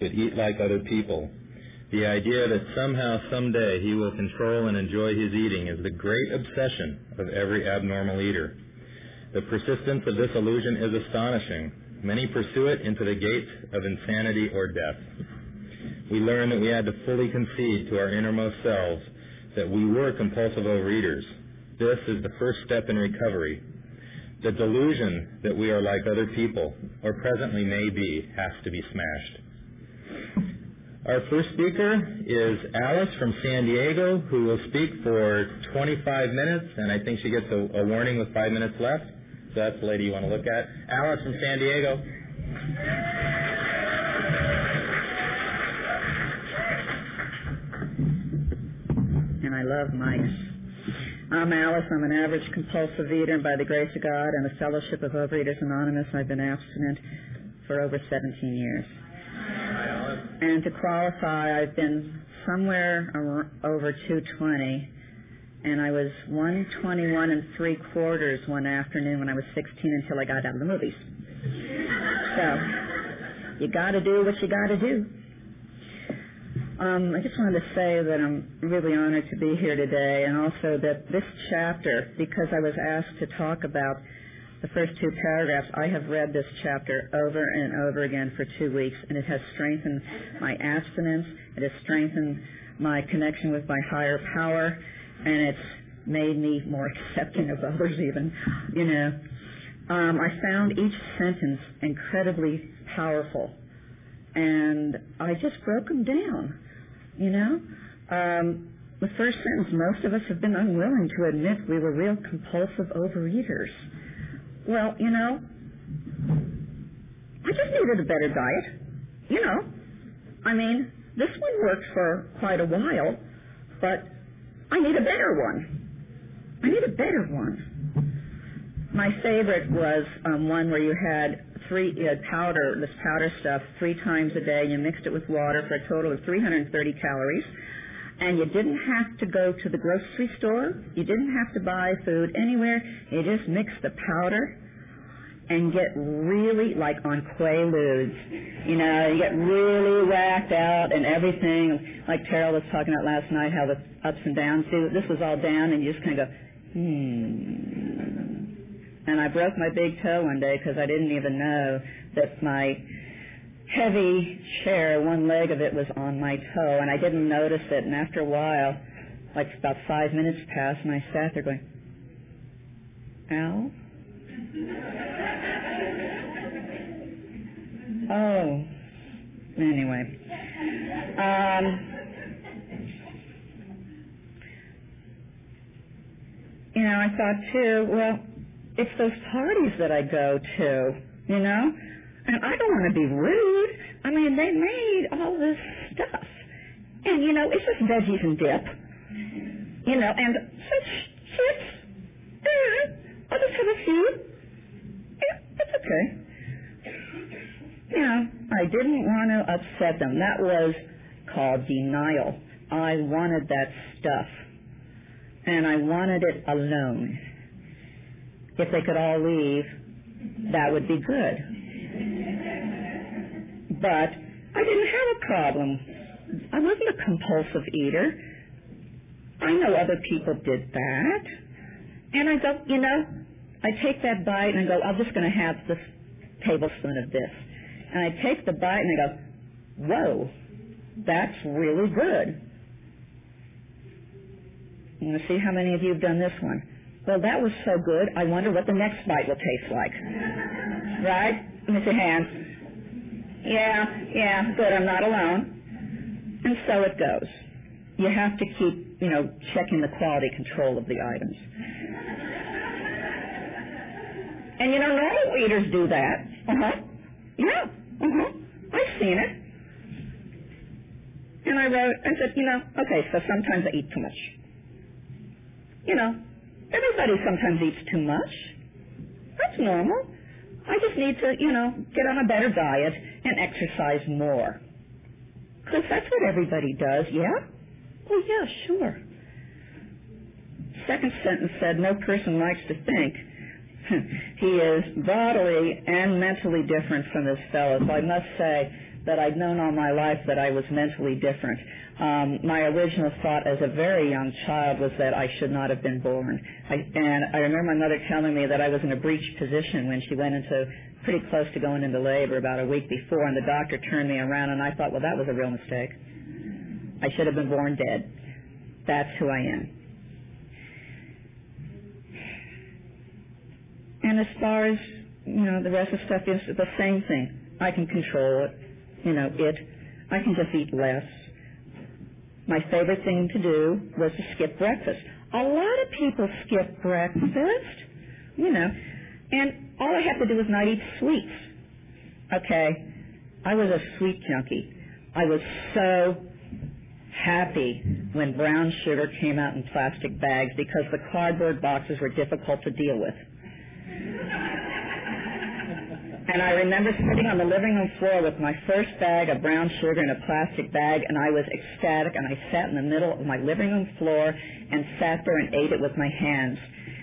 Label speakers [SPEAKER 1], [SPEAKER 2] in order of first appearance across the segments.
[SPEAKER 1] could eat like other people. The idea that somehow, someday, he will control and enjoy his eating is the great obsession of every abnormal eater. The persistence of this illusion is astonishing. Many pursue it into the gates of insanity or death. We learn that we had to fully concede to our innermost selves that we were compulsive overeaters. This is the first step in recovery. The delusion that we are like other people, or presently may be, has to be smashed. Our first speaker is Alice from San Diego, who will speak for 25 minutes, and I think she gets a, a warning with five minutes left. So that's the lady you want to look at. Alice from San Diego.
[SPEAKER 2] And I love mice. I'm Alice. I'm an average compulsive eater, and by the grace of God and the Fellowship of Overeaters Anonymous, I've been abstinent for over 17 years. And to qualify, I've been somewhere over 220, and I was 121 and three quarters one afternoon when I was 16 until I got out of the movies. So, you gotta do what you gotta do. Um, I just wanted to say that I'm really honored to be here today, and also that this chapter, because I was asked to talk about the first two paragraphs, I have read this chapter over and over again for two weeks, and it has strengthened my abstinence. It has strengthened my connection with my higher power, and it's made me more accepting of others, even. You know, um, I found each sentence incredibly powerful, and I just broke them down. You know, um, the first sentence: most of us have been unwilling to admit we were real compulsive overeaters. Well, you know, I just needed a better diet. You know, I mean, this one worked for quite a while, but I need a better one. I need a better one. My favorite was um, one where you had three you had powder, this powder stuff, three times a day. You mixed it with water for a total of 330 calories and you didn't have to go to the grocery store. You didn't have to buy food anywhere. You just mix the powder and get really like on Quaaludes. You know, you get really whacked out and everything. Like Terrell was talking about last night, how the ups and downs. See, this was all down, and you just kind of go, hmm. And I broke my big toe one day because I didn't even know that my heavy chair, one leg of it was on my toe, and I didn't notice it. And after a while, like about five minutes passed, and I sat there going, "Ow." oh, anyway. Um, you know, I thought too, well, it's those parties that I go to, you know, and I don't want to be rude. I mean, they made all this stuff. And, you know, it's just veggies and dip. You know, and some chips. Eh, I'll just have a few. Yeah, that's okay. You know, I didn't want to upset them. That was called denial. I wanted that stuff. And I wanted it alone. If they could all leave, that would be good. But I didn't have a problem. I wasn't a compulsive eater. I know other people did that. And I go, you know, I take that bite and I go, I'm just going to have this tablespoon of this. And I take the bite and I go, whoa, that's really good. You want to see how many of you have done this one? Well, that was so good. I wonder what the next bite will taste like. right? See hands. Yeah, yeah, good, I'm not alone. And so it goes. You have to keep, you know, checking the quality control of the items. And you know, normal eaters do that. Uh-huh. Yeah, uh-huh. I've seen it. And I wrote, I said, you know, okay, so sometimes I eat too much. You know, everybody sometimes eats too much. That's normal. I just need to, you know, get on a better diet and exercise more. Because that's what everybody does, yeah? Oh, yeah, sure. Second sentence said, no person likes to think he is bodily and mentally different from his fellows. I must say that I'd known all my life that I was mentally different. Um, my original thought as a very young child was that I should not have been born. I, and I remember my mother telling me that I was in a breech position when she went into pretty close to going into labor about a week before, and the doctor turned me around, and I thought, well, that was a real mistake. I should have been born dead. That's who I am. And as far as, you know, the rest of the stuff is the same thing. I can control it. You know, it. I can just eat less. My favorite thing to do was to skip breakfast. A lot of people skip breakfast, you know, and all I have to do is not eat sweets. Okay, I was a sweet junkie. I was so happy when brown sugar came out in plastic bags because the cardboard boxes were difficult to deal with. And I remember sitting on the living room floor with my first bag of brown sugar in a plastic bag, and I was ecstatic, and I sat in the middle of my living room floor and sat there and ate it with my hands.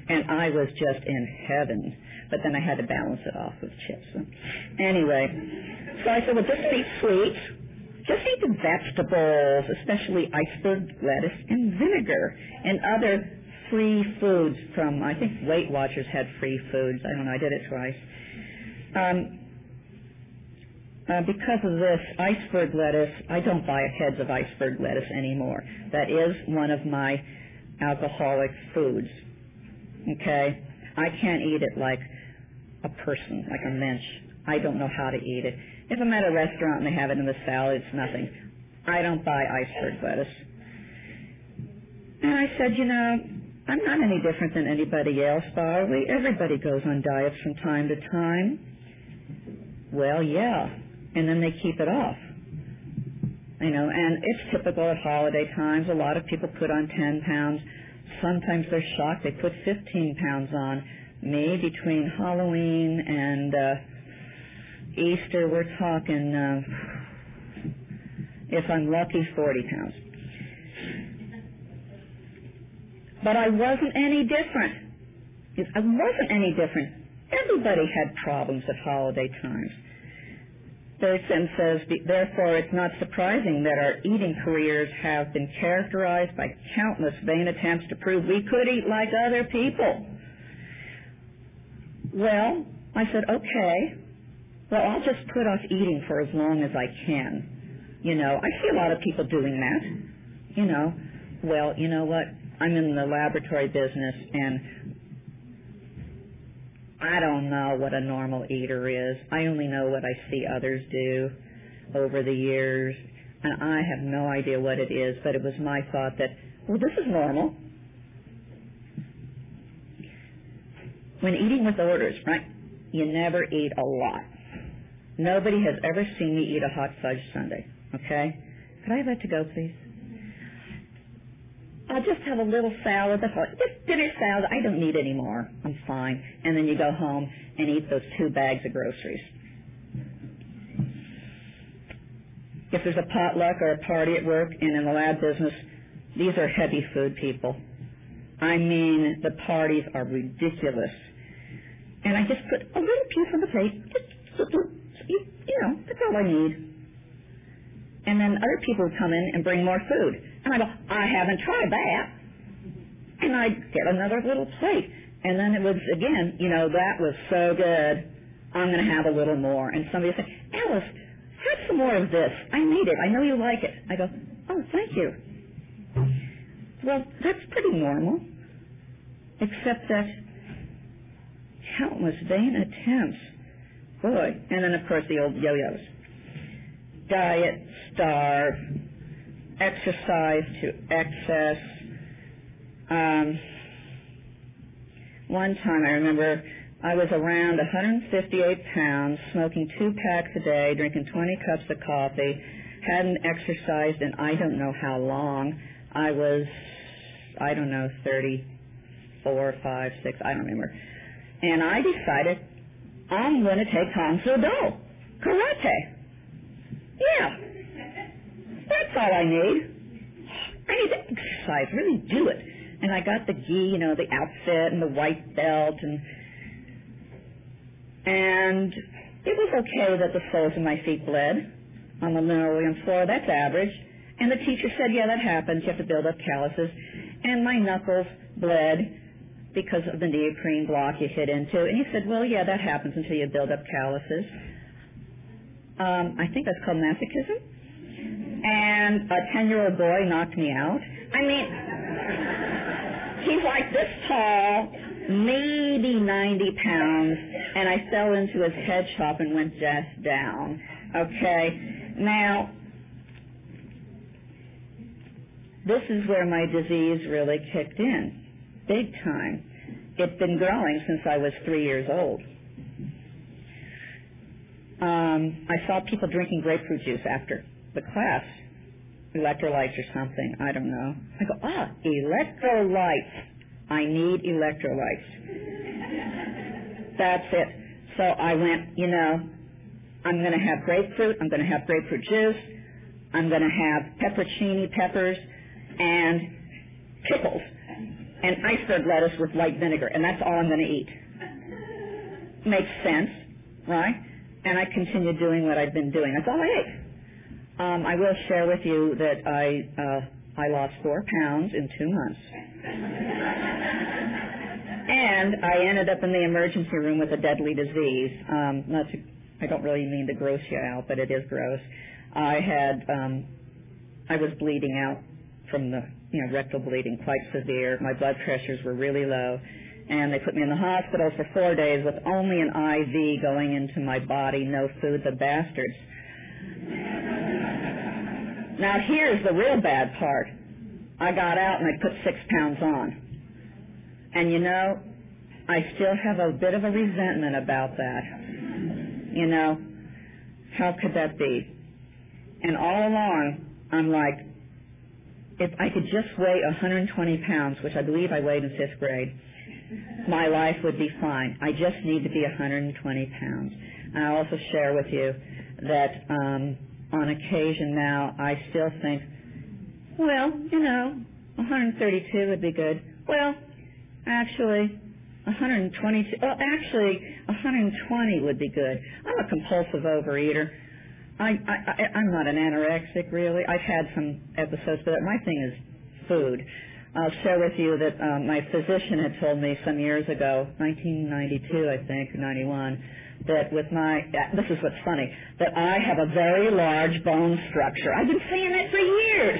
[SPEAKER 2] And I was just in heaven. But then I had to balance it off with chips. Anyway, so I said, well, just eat sweets. Just eat the vegetables, especially iceberg lettuce and vinegar and other free foods from, I think Weight Watchers had free foods. I don't know, I did it twice. Um, uh, because of this iceberg lettuce, I don't buy heads of iceberg lettuce anymore. That is one of my alcoholic foods. Okay? I can't eat it like a person, like a mensch. I don't know how to eat it. If I'm at a restaurant and they have it in the salad, it's nothing. I don't buy iceberg lettuce. And I said, you know, I'm not any different than anybody else, we? Everybody goes on diets from time to time. Well, yeah. And then they keep it off. You know, and it's typical at holiday times. A lot of people put on 10 pounds. Sometimes they're shocked. They put 15 pounds on. Me, between Halloween and uh, Easter, we're talking, uh, if I'm lucky, 40 pounds. But I wasn't any different. I wasn't any different. Everybody had problems at holiday times. Thurston says, therefore, it's not surprising that our eating careers have been characterized by countless vain attempts to prove we could eat like other people. Well, I said, okay. Well, I'll just put off eating for as long as I can. You know, I see a lot of people doing that. You know, well, you know what? I'm in the laboratory business and I don't know what a normal eater is. I only know what I see others do over the years, and I have no idea what it is, but it was my thought that, well, this is normal. When eating with orders, right, you never eat a lot. Nobody has ever seen me eat a hot fudge sundae, okay? Could I have that to go, please? I'll just have a little salad. That's all. Just dinner salad. I don't need any more. I'm fine. And then you go home and eat those two bags of groceries. If there's a potluck or a party at work and in the lab business, these are heavy food people. I mean, the parties are ridiculous. And I just put a little piece on the plate. Just, you, you know, that's all I need. And then other people come in and bring more food. And I go, I haven't tried that. And I'd get another little plate. And then it was, again, you know, that was so good. I'm going to have a little more. And somebody say, Alice, have some more of this. I need it. I know you like it. I go, oh, thank you. Well, that's pretty normal. Except that countless vain attempts. Boy. And then, of course, the old yo-yos. Diet, starve, exercise to excess. Um, one time I remember I was around 158 pounds, smoking two packs a day, drinking 20 cups of coffee, hadn't exercised in I don't know how long. I was, I don't know, 34, 5, 6, I don't remember. And I decided I'm going to take Kung Do, karate. Yeah, that's all I need. I need exercise, really do it. And I got the gi, you know, the outfit and the white belt and and it was okay that the soles of my feet bled. on the linoleum floor. That's average. And the teacher said, yeah, that happens. You have to build up calluses. And my knuckles bled because of the neoprene block you hit into. And he said, well, yeah, that happens until you build up calluses. Um, I think that's called masochism. And a 10-year-old boy knocked me out. I mean, he's like this tall, maybe 90 pounds, and I fell into his head shop and went just down. Okay? Now, this is where my disease really kicked in, big time. It's been growing since I was three years old. Um, I saw people drinking grapefruit juice after the class, electrolytes or something. I don't know. I go, ah, electrolytes. I need electrolytes. That's it. So I went, you know, I'm going to have grapefruit. I'm going to have grapefruit juice. I'm going to have pepperoncini peppers and pickles and iceberg lettuce with white vinegar, and that's all I'm going to eat. Makes sense, right? And I continued doing what I'd been doing. That's all I ate. Um, I will share with you that I uh, I lost four pounds in two months, and I ended up in the emergency room with a deadly disease. Um, not to, I don't really mean to gross you out, but it is gross. I had um, I was bleeding out from the you know rectal bleeding, quite severe. My blood pressures were really low, and they put me in the hospital for four days with only an IV going into my body, no food. The bastards. Now here's the real bad part. I got out and I put six pounds on. And you know, I still have a bit of a resentment about that. You know, how could that be? And all along, I'm like, if I could just weigh 120 pounds, which I believe I weighed in fifth grade, my life would be fine. I just need to be 120 pounds. And I also share with you that um, on occasion now I still think, well, you know, 132 would be good. Well, actually, 122. Well, actually, 120 would be good. I'm a compulsive overeater. I, I, I I'm not an anorexic really. I've had some episodes, but my thing is food. I'll share with you that um, my physician had told me some years ago, 1992, I think, 91, that with my, this is what's funny, that I have a very large bone structure. I've been saying that for years.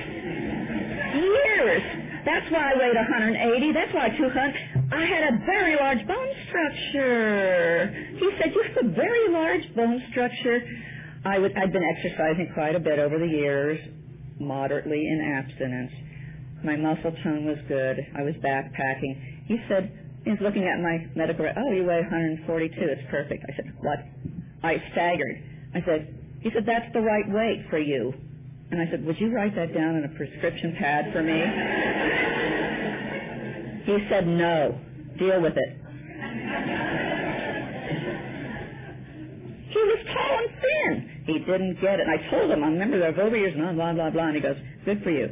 [SPEAKER 2] Years. That's why I weighed 180. That's why 200. I had a very large bone structure. He said, you have a very large bone structure. I would, I'd been exercising quite a bit over the years, moderately in abstinence. My muscle tone was good. I was backpacking. He said, he's looking at my medical, record. oh, you weigh 142. It's perfect. I said, what? I staggered. I said, he said, that's the right weight for you. And I said, would you write that down on a prescription pad for me? he said, no. Deal with it. He was tall and thin. He didn't get it. And I told him, I remember those over years, blah, blah, blah, blah. And he goes, good for you.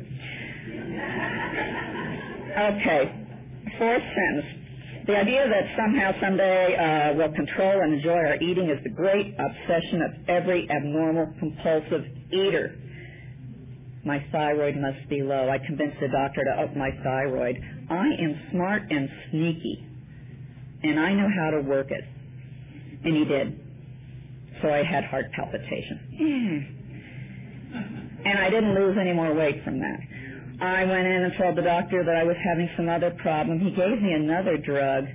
[SPEAKER 2] Okay. Fourth sentence. The idea that somehow someday uh, we'll control and enjoy our eating is the great obsession of every abnormal compulsive eater. My thyroid must be low. I convinced the doctor to up my thyroid. I am smart and sneaky, and I know how to work it. And he did so I had heart palpitation. And I didn't lose any more weight from that. I went in and told the doctor that I was having some other problem. He gave me another drug,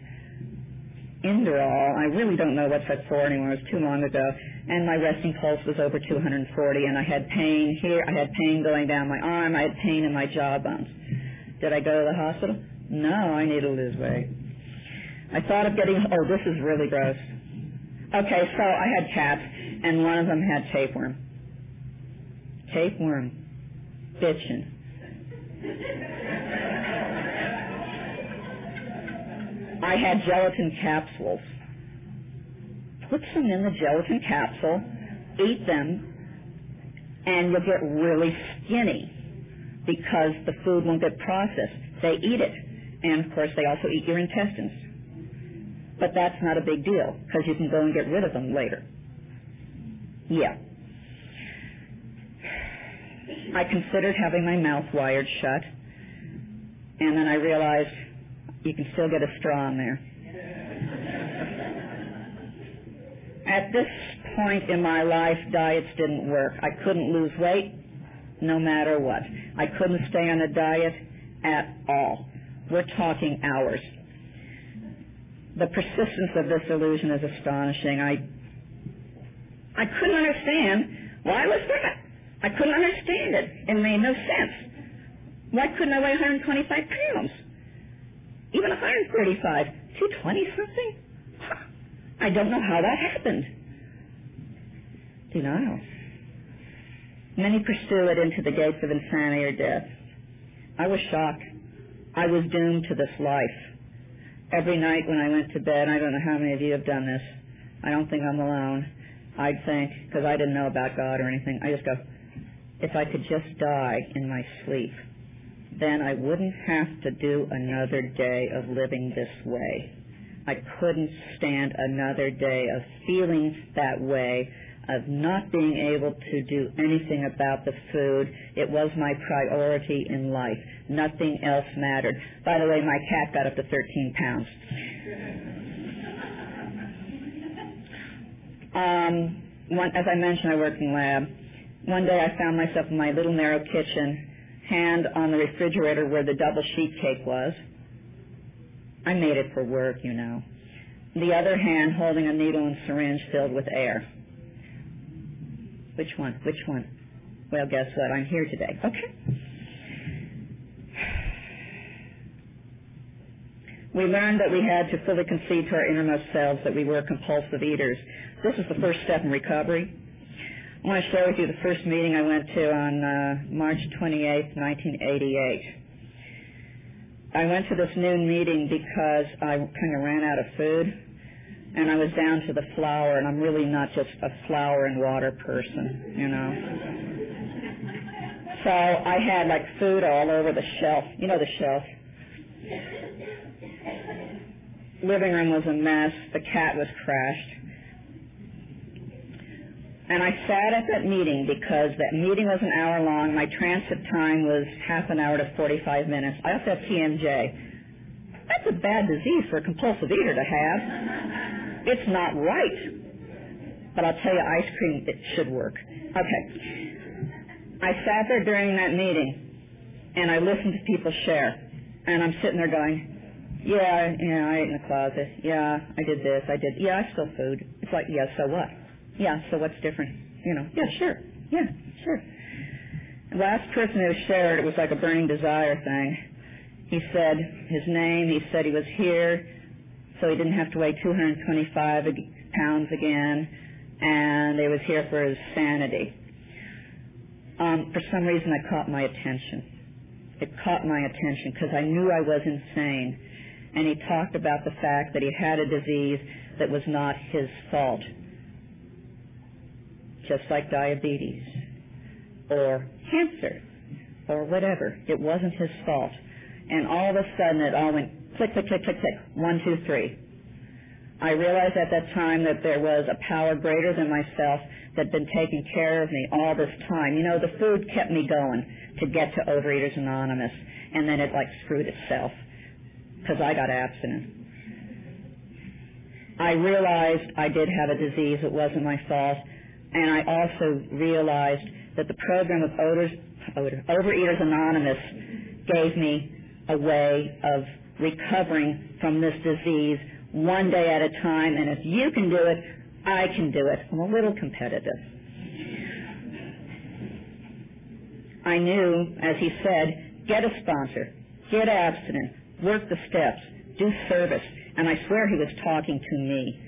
[SPEAKER 2] Inderal. I really don't know what that's for anymore. It was too long ago. And my resting pulse was over 240, and I had pain here. I had pain going down my arm. I had pain in my jaw bones. Did I go to the hospital? No, I need to lose weight. I thought of getting, oh, this is really gross. Okay, so I had cats, and one of them had tapeworm. Tapeworm. Bitchin'. I had gelatin capsules. Put some in the gelatin capsule, eat them, and you'll get really skinny because the food won't get processed. They eat it. And of course, they also eat your intestines. But that's not a big deal because you can go and get rid of them later. Yeah. I considered having my mouth wired shut, and then I realized you can still get a straw in there. At this point in my life, diets didn't work. I couldn't lose weight no matter what. I couldn't stay on a diet at all. We're talking hours. The persistence of this illusion is astonishing. I I couldn't understand why I was fat. I couldn't understand it. It made no sense. Why couldn't I weigh 125 pounds? Even 135? 220 something? I don't know how that happened. Denial. Many pursue it into the gates of insanity or death. I was shocked. I was doomed to this life. Every night when I went to bed, I don't know how many of you have done this. I don't think I'm alone. I'd think, because I didn't know about God or anything, I just go, if I could just die in my sleep, then I wouldn't have to do another day of living this way. I couldn't stand another day of feeling that way, of not being able to do anything about the food. It was my priority in life. Nothing else mattered. By the way, my cat got up to 13 pounds. Um, one, as I mentioned, I worked in lab. One day I found myself in my little narrow kitchen, hand on the refrigerator where the double sheet cake was. I made it for work, you know. The other hand holding a needle and syringe filled with air. Which one? Which one? Well, guess what? I'm here today. Okay. We learned that we had to fully concede to our innermost selves that we were compulsive eaters. This is the first step in recovery. I want to share with you the first meeting I went to on uh, March 28, 1988. I went to this noon meeting because I kind of ran out of food and I was down to the flour, and I'm really not just a flour and water person, you know. So I had like food all over the shelf. You know the shelf. Living room was a mess. The cat was crashed. And I sat at that meeting because that meeting was an hour long. My transit time was half an hour to 45 minutes. I also have TMJ. That's a bad disease for a compulsive eater to have. It's not right. But I'll tell you, ice cream, it should work. Okay. I sat there during that meeting, and I listened to people share. And I'm sitting there going, yeah, yeah, I ate in the closet. Yeah, I did this. I did. Yeah, I stole food. It's like, yeah, so what? Yeah, so what's different? You know, yeah, sure. Yeah, sure. The last person who shared, it was like a burning desire thing. He said his name. He said he was here so he didn't have to weigh 225 pounds again, and he was here for his sanity. Um, for some reason, it caught my attention. It caught my attention because I knew I was insane. And he talked about the fact that he had a disease that was not his fault, just like diabetes or cancer or whatever. It wasn't his fault. And all of a sudden, it all went click, click, click, click, click, one, two, three. I realized at that time that there was a power greater than myself that had been taking care of me all this time. You know, the food kept me going to get to Overeaters Anonymous, and then it like screwed itself because I got abstinent. I realized I did have a disease. It wasn't my fault. And I also realized that the program of Odors, Overeaters Anonymous gave me a way of recovering from this disease one day at a time. And if you can do it, I can do it. I'm a little competitive. I knew, as he said, get a sponsor, get abstinent, work the steps, do service. And I swear he was talking to me.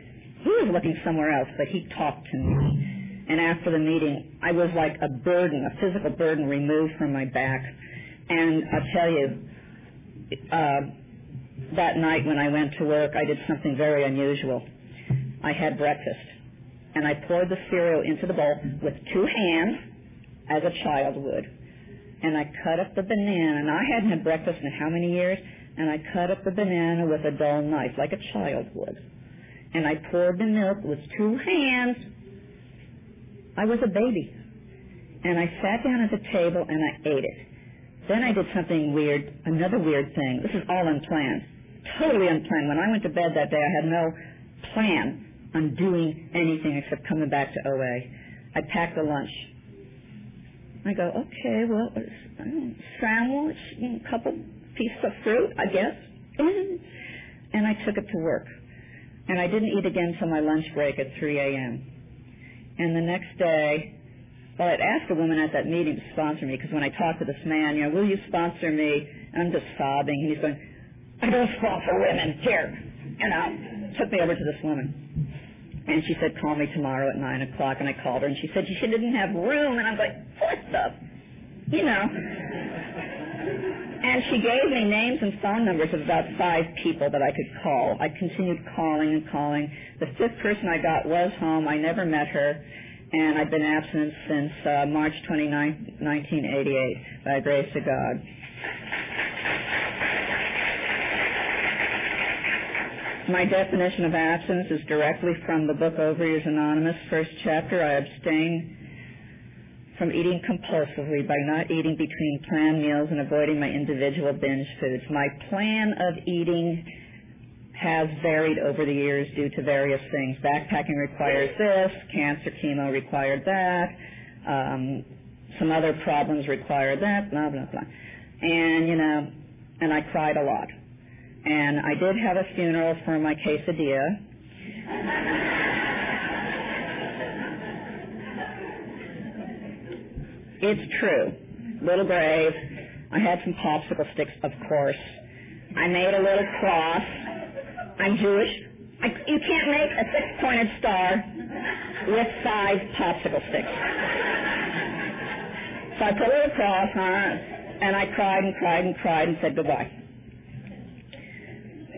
[SPEAKER 2] He was looking somewhere else, but he talked to me. And after the meeting, I was like a burden, a physical burden removed from my back. And I'll tell you, uh, that night when I went to work, I did something very unusual. I had breakfast, and I poured the cereal into the bowl with two hands, as a child would. And I cut up the banana, and I hadn't had breakfast in how many years? And I cut up the banana with a dull knife, like a child would. And I poured the milk with two hands. I was a baby. And I sat down at the table and I ate it. Then I did something weird, another weird thing. This is all unplanned. Totally unplanned. When I went to bed that day, I had no plan on doing anything except coming back to OA. I packed a lunch. I go, okay, well, sandwich, a couple pieces of fruit, I guess. And I took it to work. And I didn't eat again until my lunch break at 3 a.m. And the next day, well, I'd asked a woman at that meeting to sponsor me because when I talked to this man, you know, will you sponsor me? And I'm just sobbing. And he's going, I don't sponsor women. Here. You know, took me over to this woman. And she said, call me tomorrow at 9 o'clock. And I called her, and she said she didn't have room. And I'm like, what the? You know. And she gave me names and phone numbers of about five people that I could call. I continued calling and calling. The fifth person I got was home. I never met her. And I've been abstinent since uh, March 29, 1988, by grace of God. My definition of abstinence is directly from the book Overeaters Anonymous, first chapter. I abstain from eating compulsively by not eating between planned meals and avoiding my individual binge foods. My plan of eating has varied over the years due to various things. Backpacking requires this, cancer chemo required that, um, some other problems required that, blah, blah, blah. And, you know, and I cried a lot. And I did have a funeral for my quesadilla. It's true. Little grave. I had some popsicle sticks, of course. I made a little cross. I'm Jewish. I, you can't make a six-pointed star with five popsicle sticks. So I put a little cross on it, and I cried and cried and cried and said goodbye.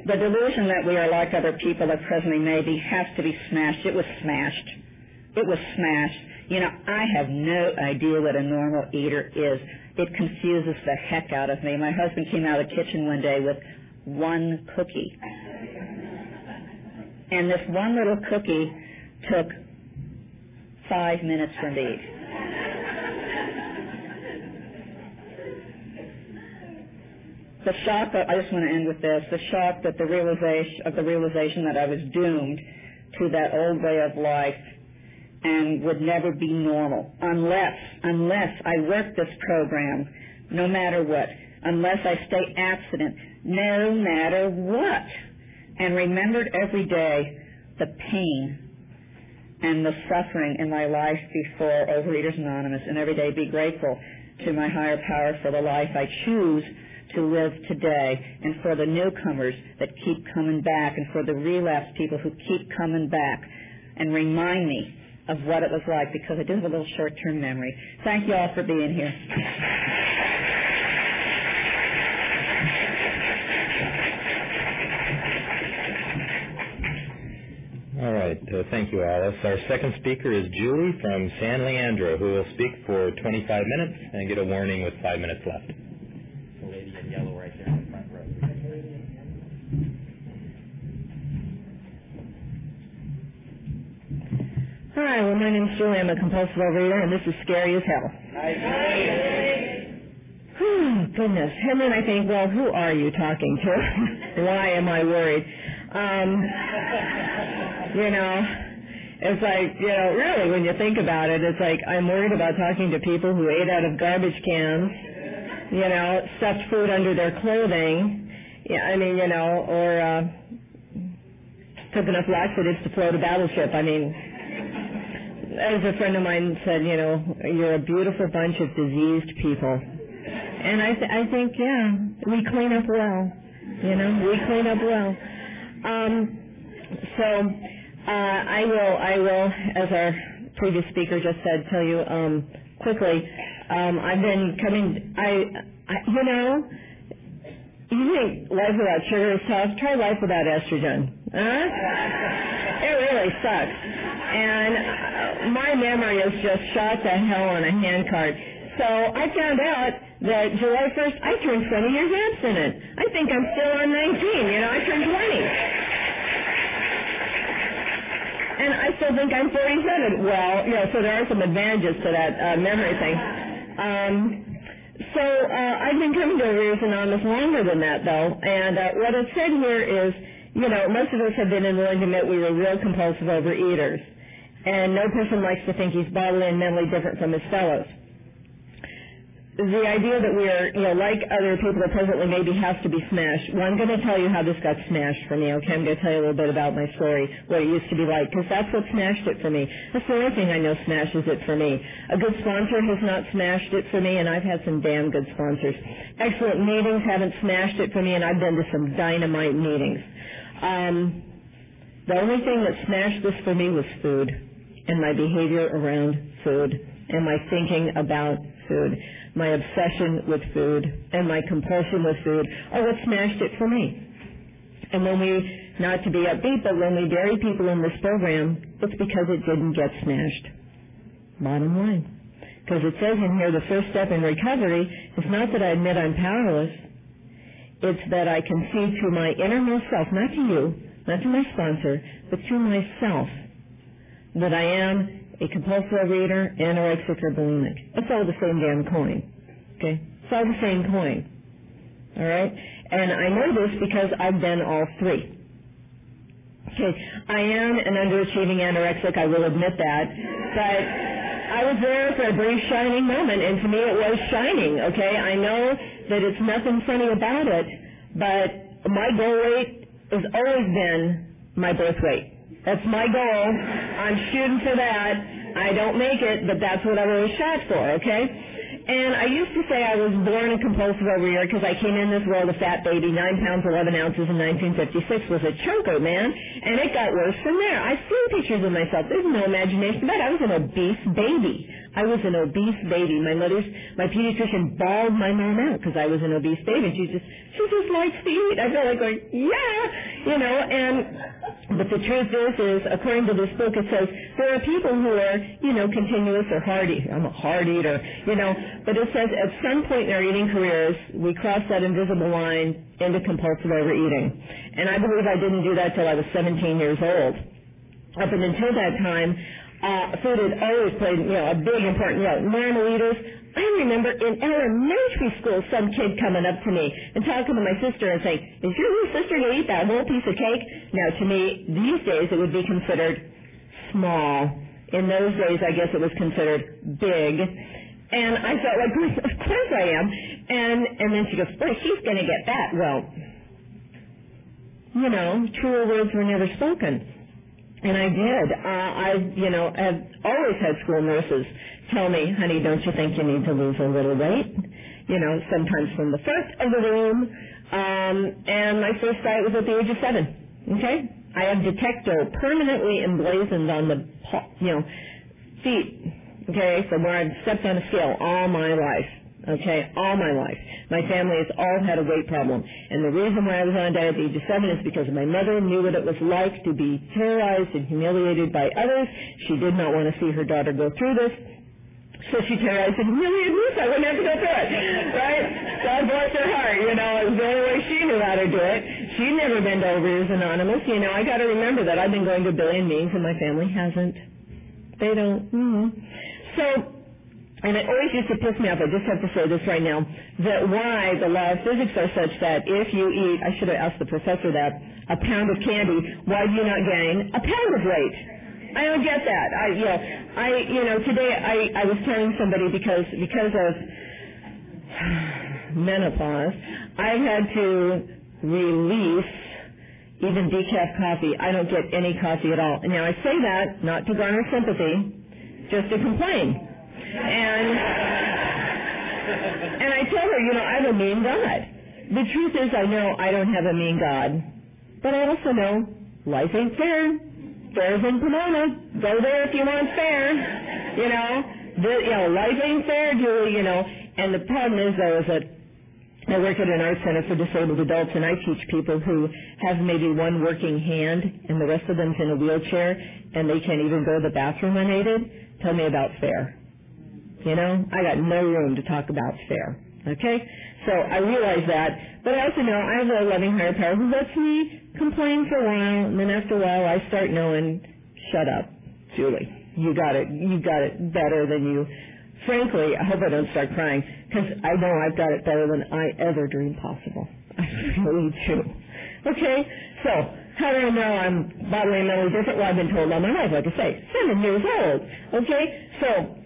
[SPEAKER 2] The delusion that we are like other people that presently may be has to be smashed. It was smashed. It was smashed. You know, I have no idea what a normal eater is. It confuses the heck out of me. My husband came out of the kitchen one day with one cookie. And this one little cookie took five minutes for me the shock that I just want to end with this, the shock that the realization of the realization that I was doomed to that old way of life and would never be normal unless unless I work this program no matter what, unless I stay abstinent no matter what, and remembered every day the pain and the suffering in my life before Overeaters Anonymous, and every day be grateful to my higher power for the life I choose to live today and for the newcomers that keep coming back and for the relapsed people who keep coming back and remind me of what it was like because I do have a little short-term memory. Thank you all for being here.
[SPEAKER 1] All right. Uh, thank you, Alice. Our second speaker is Julie from San Leandro, who will speak for 25 minutes and get a warning with five minutes left.
[SPEAKER 3] Hi, well, my name's Julie. I'm a compulsive overeater, and this is scary as hell. Oh, goodness. And then I think, well, who are you talking to? Why am I worried? Um, you know, it's like, you know, really, when you think about it, it's like I'm worried about talking to people who ate out of garbage cans, you know, stuffed food under their clothing. Yeah, I mean, you know, or uh, took enough laxatives to float a battleship. I mean, as a friend of mine said, you know, you're a beautiful bunch of diseased people. And I, th- I think, yeah, we clean up well. You know, we clean up well. Um, so uh, I will, I will, as our previous speaker just said, tell you um, quickly. Um, I've been coming. I, I, you know, you think life without sugar is tough? Try life without estrogen. Huh? It really sucks. And my memory is just shot to hell on a handcart. So I found out that July 1st, I turned 20 years abstinent. I think I'm still on 19. You know, I turned 20. and I still think I'm 47. Well, you know, so there are some advantages to that uh, memory thing. Um, so uh, I've been coming to Overeaters Anonymous longer than that, though, and uh, what it said here is, you know, most of us have been in willing to admit we were real compulsive overeaters, and no person likes to think he's bodily and mentally different from his fellows the idea that we are, you know, like other people that presently maybe has to be smashed. Well, I'm going to tell you how this got smashed for me, okay? I'm going to tell you a little bit about my story, what it used to be like, because that's what smashed it for me. That's the only thing I know smashes it for me. A good sponsor has not smashed it for me, and I've had some damn good sponsors. Excellent meetings haven't smashed it for me, and I've been to some dynamite meetings. Um, the only thing that smashed this for me was food, and my behavior around food, and my thinking about food my obsession with food and my compulsion with food are what smashed it for me. And when we, not to be upbeat, but when we bury people in this program, it's because it didn't get smashed. Bottom line. Because it says in here the first step in recovery is not that I admit I'm powerless. It's that I can see to my innermost self, not to you, not to my sponsor, but to myself, that I am a compulsive reader, anorexic, or bulimic. It's all the same damn coin. Okay? It's all the same coin. All right? And I know this because I've been all three. Okay, I am an underachieving anorexic, I will admit that. But I was there for a brief shining moment, and to me it was shining, okay? I know that it's nothing funny about it, but my goal weight has always been my birth weight. That's my goal. I'm shooting for that. I don't make it, but that's what I was shot for, okay? And I used to say I was born a compulsive overeater because I came in this world a fat baby, 9 pounds 11 ounces in 1956, was a chunker, man. And it got worse from there. I've seen pictures of myself. There's no imagination about it. I was an obese baby. I was an obese baby. My mother's, my pediatrician bawled my mom out because I was an obese baby. And She just, she just likes to eat. I felt like going, yeah, you know, and, but the truth is, is according to this book, it says there are people who are, you know, continuous or hard eater. I'm a hard eater, you know, but it says at some point in our eating careers, we cross that invisible line into compulsive overeating. And I believe I didn't do that till I was 17 years old. Up until that time, uh, food had always played, you know, a big important role. Normal eaters. I remember in elementary school some kid coming up to me and talking to my sister and saying, is your little sister to eat that whole piece of cake? Now to me, these days it would be considered small. In those days, I guess it was considered big. And I felt like, of course I am. And, and then she goes, boy, she's to get that. Well, you know, truer words were never spoken. And I did. Uh, I, you know, have always had school nurses tell me, honey, don't you think you need to lose a little weight? You know, sometimes from the front of the room. Um, and my first diet was at the age of seven. Okay? I have detector permanently emblazoned on the, you know, feet. Okay, from where I've stepped on a scale all my life. Okay, all my life. My family has all had a weight problem. And the reason why I was on diet at the age of seven is because my mother knew what it was like to be terrorized and humiliated by others. She did not want to see her daughter go through this. So she terrorized and humiliated me so I wouldn't have to go through it. Right? God bless her heart. You know, it was the only way she knew how to do it. She'd never been to Overeaters Anonymous. You know, I got to remember that I've been going to a billion meetings and my family hasn't. They don't. Mm-hmm. So and it always used to piss me off, I just have to say this right now, that why the law of physics are such that if you eat, I should have asked the professor that, a pound of candy, why do you not gain a pound of weight? I don't get that. I, you know, I, you know, today I, I was telling somebody because, because of menopause, I had to release even decaf coffee. I don't get any coffee at all. And now I say that not to garner sympathy, just to complain. And and I tell her, you know, I have a mean God. The truth is, I know I don't have a mean God, but I also know life ain't fair. Fair's in Pomona. Go there if you want fair. You know, the, you know, life ain't fair, Julie. You know, and the problem is, though, is that I work at an art center for disabled adults, and I teach people who have maybe one working hand, and the rest of them's in a wheelchair, and they can't even go to the bathroom unaided. Tell me about fair. You know, I got no room to talk about fair. Okay? So I realize that. But I also know I have a loving higher power who lets me complain for a while, and then after a while I start knowing shut up, Julie. You got it. You got it better than you. Frankly, I hope I don't start crying because I know I've got it better than I ever dreamed possible. I really do. Okay, so how do I know I'm bodily mentally different? Well, I've been told all my life, like I say, seven years old. Okay, so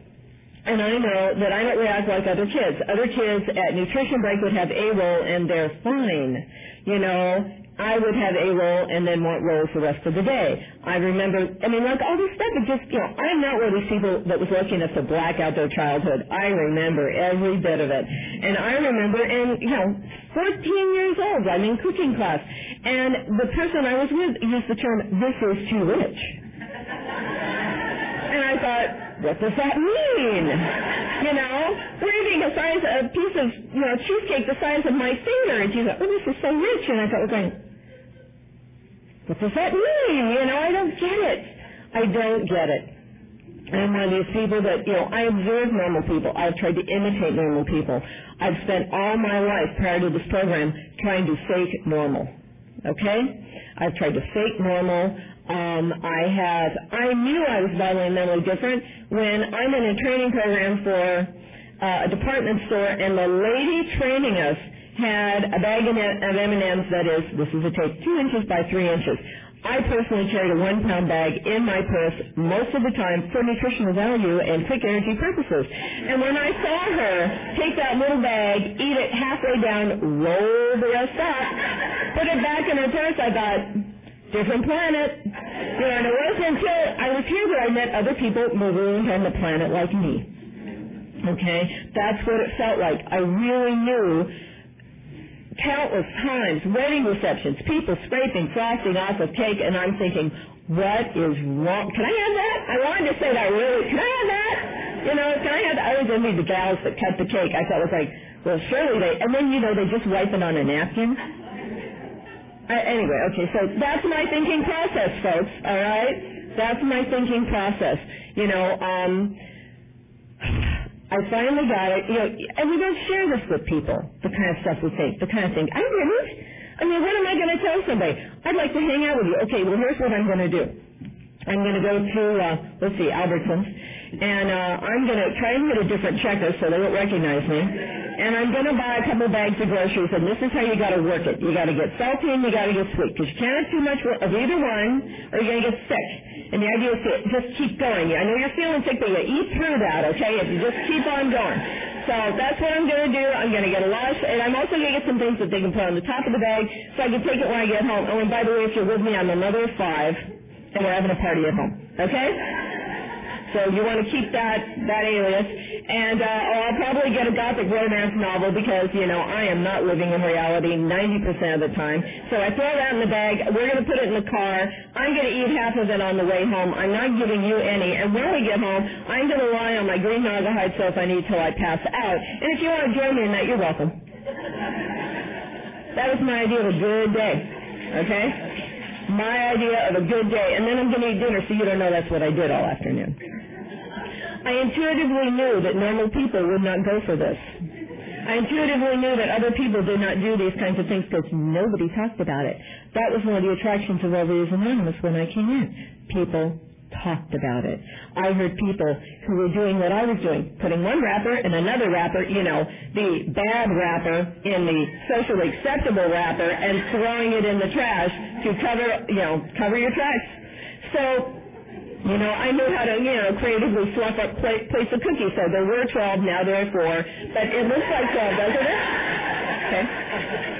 [SPEAKER 3] and I know that I don't react like other kids. Other kids at nutrition break would have a roll and they're fine. You know, I would have a roll and then want rolls the rest of the day. I remember, I mean, like all this stuff, it just, you know, I'm not one of these people that was lucky enough to black out their childhood. I remember every bit of it. And I remember, and, you know, 14 years old, I'm in cooking class, and the person I was with used the term, this is too rich. And I thought, what does that mean? You know, we're eating a a piece of you know cheesecake the size of my finger, and she's like, oh, this is so rich, and I thought, going, what does that mean? You know, I don't get it. I don't get it. I'm one of these people that, you know, I observe normal people. I've tried to imitate normal people. I've spent all my life prior to this program trying to fake normal. Okay? I've tried to fake normal. Um, I have, I knew I was bodily mentally different when I'm in a training program for uh, a department store and the lady training us had a bag of M&Ms that is, this is a tape, two inches by three inches. I personally carried a one pound bag in my purse most of the time for nutritional value and quick energy purposes. And when I saw her take that little bag, eat it halfway down, roll the rest up, put it back in her purse, I thought, different planet. You know, and it wasn't until I was here that I met other people moving on the planet like me. Okay? That's what it felt like. I really knew countless times, wedding receptions, people scraping frosting off of cake, and I'm thinking, what is wrong? Can I have that? I wanted to say that really. Can I have that? You know, can I have that? I was envy the gals that cut the cake. I thought it was like, well, surely they, and then, you know, they just wipe it on a napkin. Uh, anyway, okay, so that's my thinking process, folks, all right? That's my thinking process. You know, um, I finally got it, you know, and we don't share this with people, the kind of stuff we think, the kind of thing. I didn't. I mean, what am I going to tell somebody? I'd like to hang out with you. Okay, well, here's what I'm going to do. I'm going to go to, uh, let's see, Albertsons, and uh, I'm going to try and get a different checker so they won't recognize me. And I'm going to buy a couple bags of groceries, and this is how you got to work it. You got to get salty and you got to get sweet, because you can't have too much of either one, or you're going to get sick. And the idea is to just keep going. I know you're feeling sick, but you eat through that, okay? If you just keep on going. So that's what I'm going to do. I'm going to get a of, and I'm also going to get some things that they can put on the top of the bag so I can take it when I get home. Oh, and by the way, if you're with me, I'm another five, and we're having a party at home. Okay? So you want to keep that that alias. And uh, oh, I'll probably get a gothic romance novel because you know I am not living in reality 90% of the time. So I throw that in the bag. We're going to put it in the car. I'm going to eat half of it on the way home. I'm not giving you any. And when we get home, I'm going to lie on my green naugahyde sofa I need till I pass out. And if you want to join me in that, you're welcome. That was my idea of a good day. Okay? My idea of a good day. And then I'm going to eat dinner so you don't know that's what I did all afternoon. I intuitively knew that normal people would not go for this. I intuitively knew that other people did not do these kinds of things because nobody talked about it. That was one of the attractions of Overeaters Anonymous when I came in. People talked about it. I heard people who were doing what I was doing, putting one wrapper and another wrapper, you know, the bad wrapper in the socially acceptable wrapper and throwing it in the trash to cover, you know, cover your tracks. So you know, I knew how to, you know, creatively fluff up place, a cookie. So there were 12, now there are 4. But it looks like 12, doesn't it? Okay.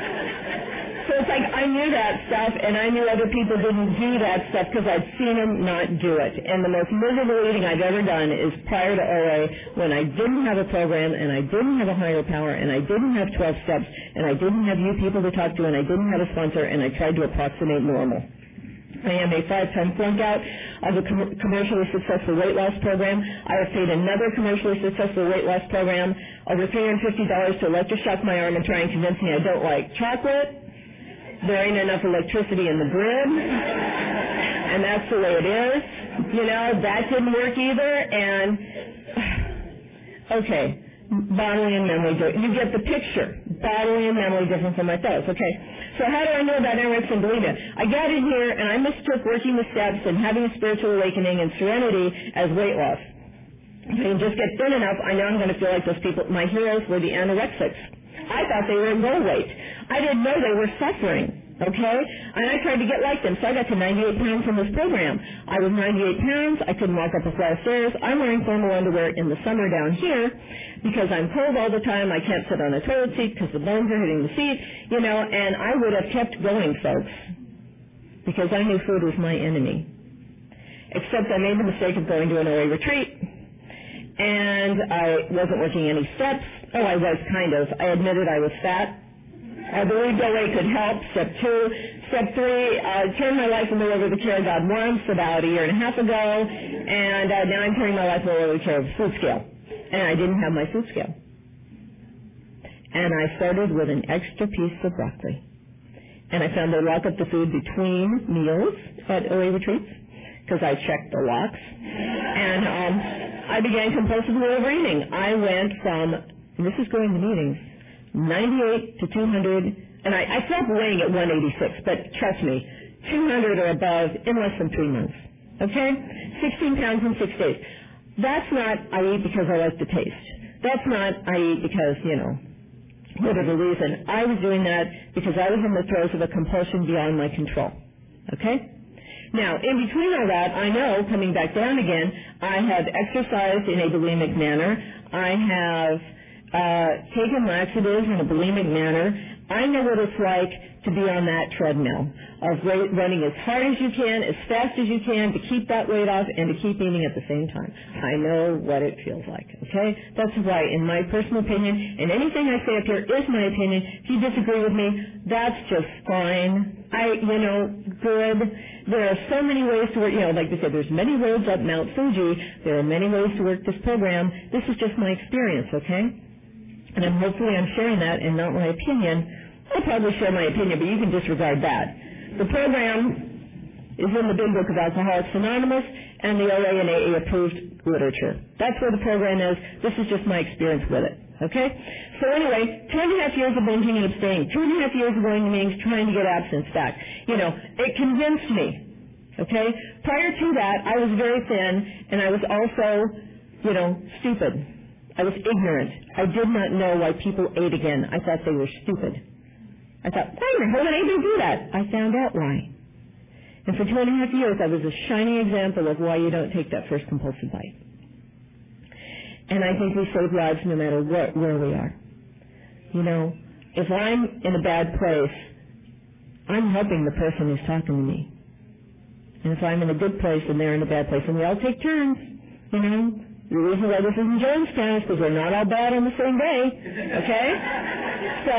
[SPEAKER 3] So it's like I knew that stuff, and I knew other people didn't do that stuff because I'd seen them not do it. And the most miserable eating I've ever done is prior to OA when I didn't have a program, and I didn't have a higher power, and I didn't have 12 steps, and I didn't have you people to talk to, and I didn't have a sponsor, and I tried to approximate normal. I am a five-time flunk out of a com- commercially successful weight loss program. I have paid another commercially successful weight loss program over $350 to electroshock my arm and try and convince me I don't like chocolate. There ain't enough electricity in the grid, and that's the way it is. You know, that didn't work either, and okay, bodily and memory, you get the picture. bodily and mentally different from my fellows. Okay, so how do I know about anorexia and bulimia? I got in here and I mistook working the steps and having a spiritual awakening and serenity as weight loss. If I can just get thin enough, I know I'm going to feel like those people. My heroes were the anorexics. I thought they were in weight. I didn't know they were suffering. Okay? And I tried to get like them, so I got to 98 pounds from this program. I was 98 pounds. I couldn't walk up a flight of stairs. I'm wearing formal underwear in the summer down here because I'm cold all the time. I can't sit on a toilet seat because the bones are hitting the seat, you know, and I would have kept going, folks, because I knew food was my enemy. Except I made the mistake of going to an OA retreat, and I wasn't working any steps. Oh, I was kind of. I admitted I was fat I believed OA could help. Step two. Step three, uh, turned my life over to the care of God once about a year and a half ago, and uh, now I'm turning my life over to the care of food scale. And I didn't have my food scale. And I started with an extra piece of broccoli. And I found they lock up the food between meals at OA retreats because I checked the locks. And um, I began compulsively overeating. I went from, and this is going to meetings, 98 to 200, and I, I stopped weighing at 186, but trust me, 200 or above in less than three months. Okay? 16 pounds in six days. That's not I eat because I like the taste. That's not I eat because, you know, whatever reason. I was doing that because I was in the throes of a compulsion beyond my control. Okay? Now, in between all that, I know, coming back down again, I have exercised in a bulimic manner. I have uh, taken laxatives in a bulimic manner, I know what it's like to be on that treadmill of running as hard as you can, as fast as you can to keep that weight off and to keep eating at the same time. I know what it feels like, okay? That's why, in my personal opinion, and anything I say up here is my opinion. If you disagree with me, that's just fine. I, you know, good. There are so many ways to work, you know, like they said, there's many roads up Mount Fuji. There are many ways to work this program. This is just my experience, okay? And I'm hopefully I'm sharing that and not my opinion. I'll probably share my opinion, but you can disregard that. The program is in the Big Book of Alcoholics Anonymous and the OA and AA approved literature. That's where the program is. This is just my experience with it. Okay? So anyway, two and a half years of binging and abstaining, two and a half years of going to meetings, trying to get abstinence back. You know, it convinced me. Okay? Prior to that, I was very thin, and I was also, you know, stupid. I was ignorant. I did not know why people ate again. I thought they were stupid. I thought, why in the hell would anybody do that? I found out why. And for two and a half years, I was a shining example of why you don't take that first compulsive bite. And I think we save lives no matter what, where we are. You know, if I'm in a bad place, I'm helping the person who's talking to me. And if I'm in a good place and they're in a bad place, and we all take turns, you know, the reason why this is in Jonestown is because we're not all bad on the same day. Okay? So,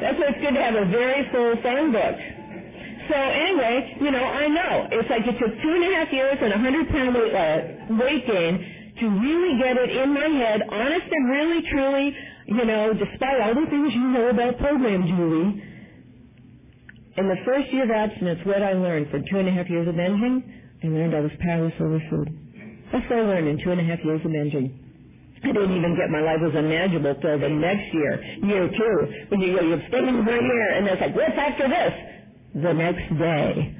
[SPEAKER 3] that's why it's good to have a very full phone book. So anyway, you know, I know. It's like it took two and a half years and a hundred pound weight, uh, weight gain to really get it in my head, honest and really truly, you know, despite all the things you know about program, Julie. In the first year of abstinence, what I learned for two and a half years of binging, I learned I was powerless over food. That's what I learned in two and a half years of binging. I didn't even get my life was unmanageable till the next year, year two, when you go, you're spending for a year, and it's like, what's after this? The next day.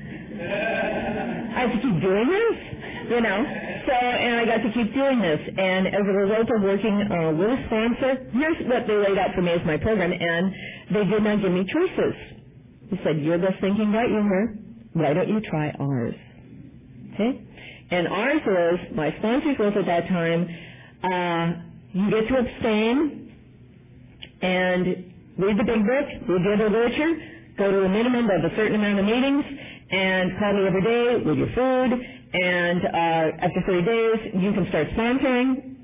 [SPEAKER 3] I have to keep doing this, you know. So, and I got to keep doing this, and as a result of working uh, with a sponsor, here's what they laid out for me as my program, and they did not give me choices. They said, you're the thinking right humor. Why don't you try ours? Okay? And ours was, my sponsors was at that time, uh, you get to abstain and read the big book, read the other literature, go to a minimum of a certain amount of meetings, and call me every day with your food, and uh, after 30 days, you can start sponsoring.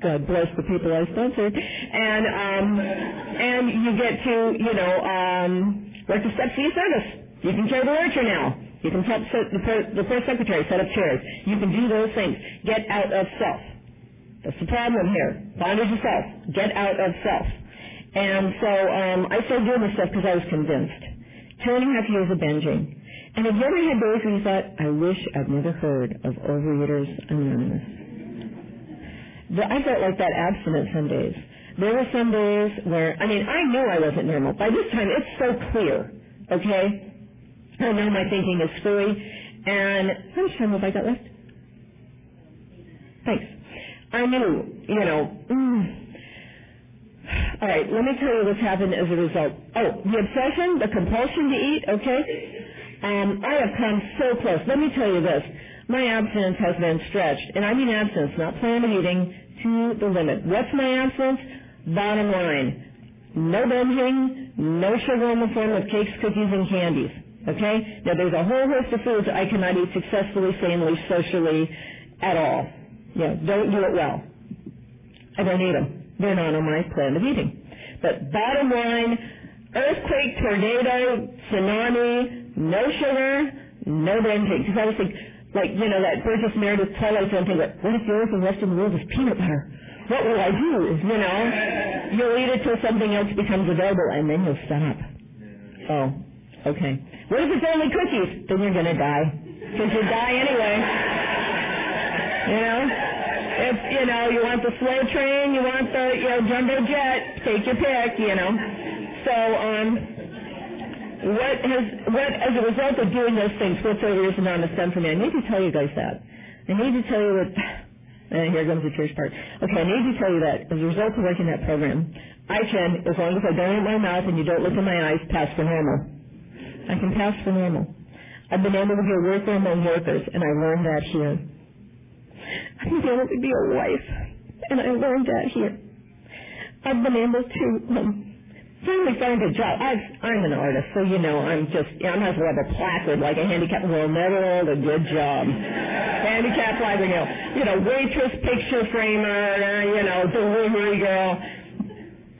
[SPEAKER 3] God bless the people I sponsored. And um, and you get to, you know, um, work the steps of your service. You can carry the literature now. You can help the, the press secretary set up chairs. You can do those things. Get out of self. That's the problem here. Bondage of self. Get out of self. And so um, I started doing this stuff because I was convinced. Two and a half years of binging. And have you ever had days when you thought, I wish I'd never heard of Overeaters Anonymous? But I felt like that abstinence some days. There were some days where, I mean, I knew I wasn't normal. By this time, it's so clear, okay? I know my thinking is screwy, and how much time have I got left? Thanks. I knew, you know, mm. all right, let me tell you what's happened as a result. Oh, the obsession, the compulsion to eat, okay? Um, I have come so close. Let me tell you this. My abstinence has been stretched, and I mean abstinence, not planned eating, to the limit. What's my abstinence? Bottom line. No binging, no sugar in the form of cakes, cookies, and candies. Okay? Now there's a whole host of foods I cannot eat successfully, sanely, socially, at all. Yeah, don't do it well. I don't eat them. They're not on my plan of eating. But bottom line, earthquake, tornado, tsunami, no sugar, no binging. Because I was thinking, like, you know, that Burgess Meredith Twilight Zone thing, what if the earth and the rest of the world is peanut butter? What will I do? You know, you'll eat it till something else becomes available, and then you'll stop. Oh, okay. What if it's only cookies? Then you're going to die. Because you die anyway. You know? If, you know, you want the slow train, you want the, you know, jumbo jet, take your pick, you know. So, um, what has what as a result of doing those things, what Overeaters Anonymous done for me? I need to tell you guys that. I need to tell you that. And here comes the church part. Okay, I need to tell you that as a result of working that program, I can, as long as I don't open my mouth and you don't look in my eyes, pass for normal. I can pass for normal. I've been able to be a worker among workers, and I learned that here. I've been able to be a wife, and I learned that here. I've been able to um, finally find a job. I've, I'm an artist, so you know, I'm just, I might as have a placard like a handicap. Well, never hold a good job. handicap placard, you know, you know, waitress, picture framer, you know, delivery girl.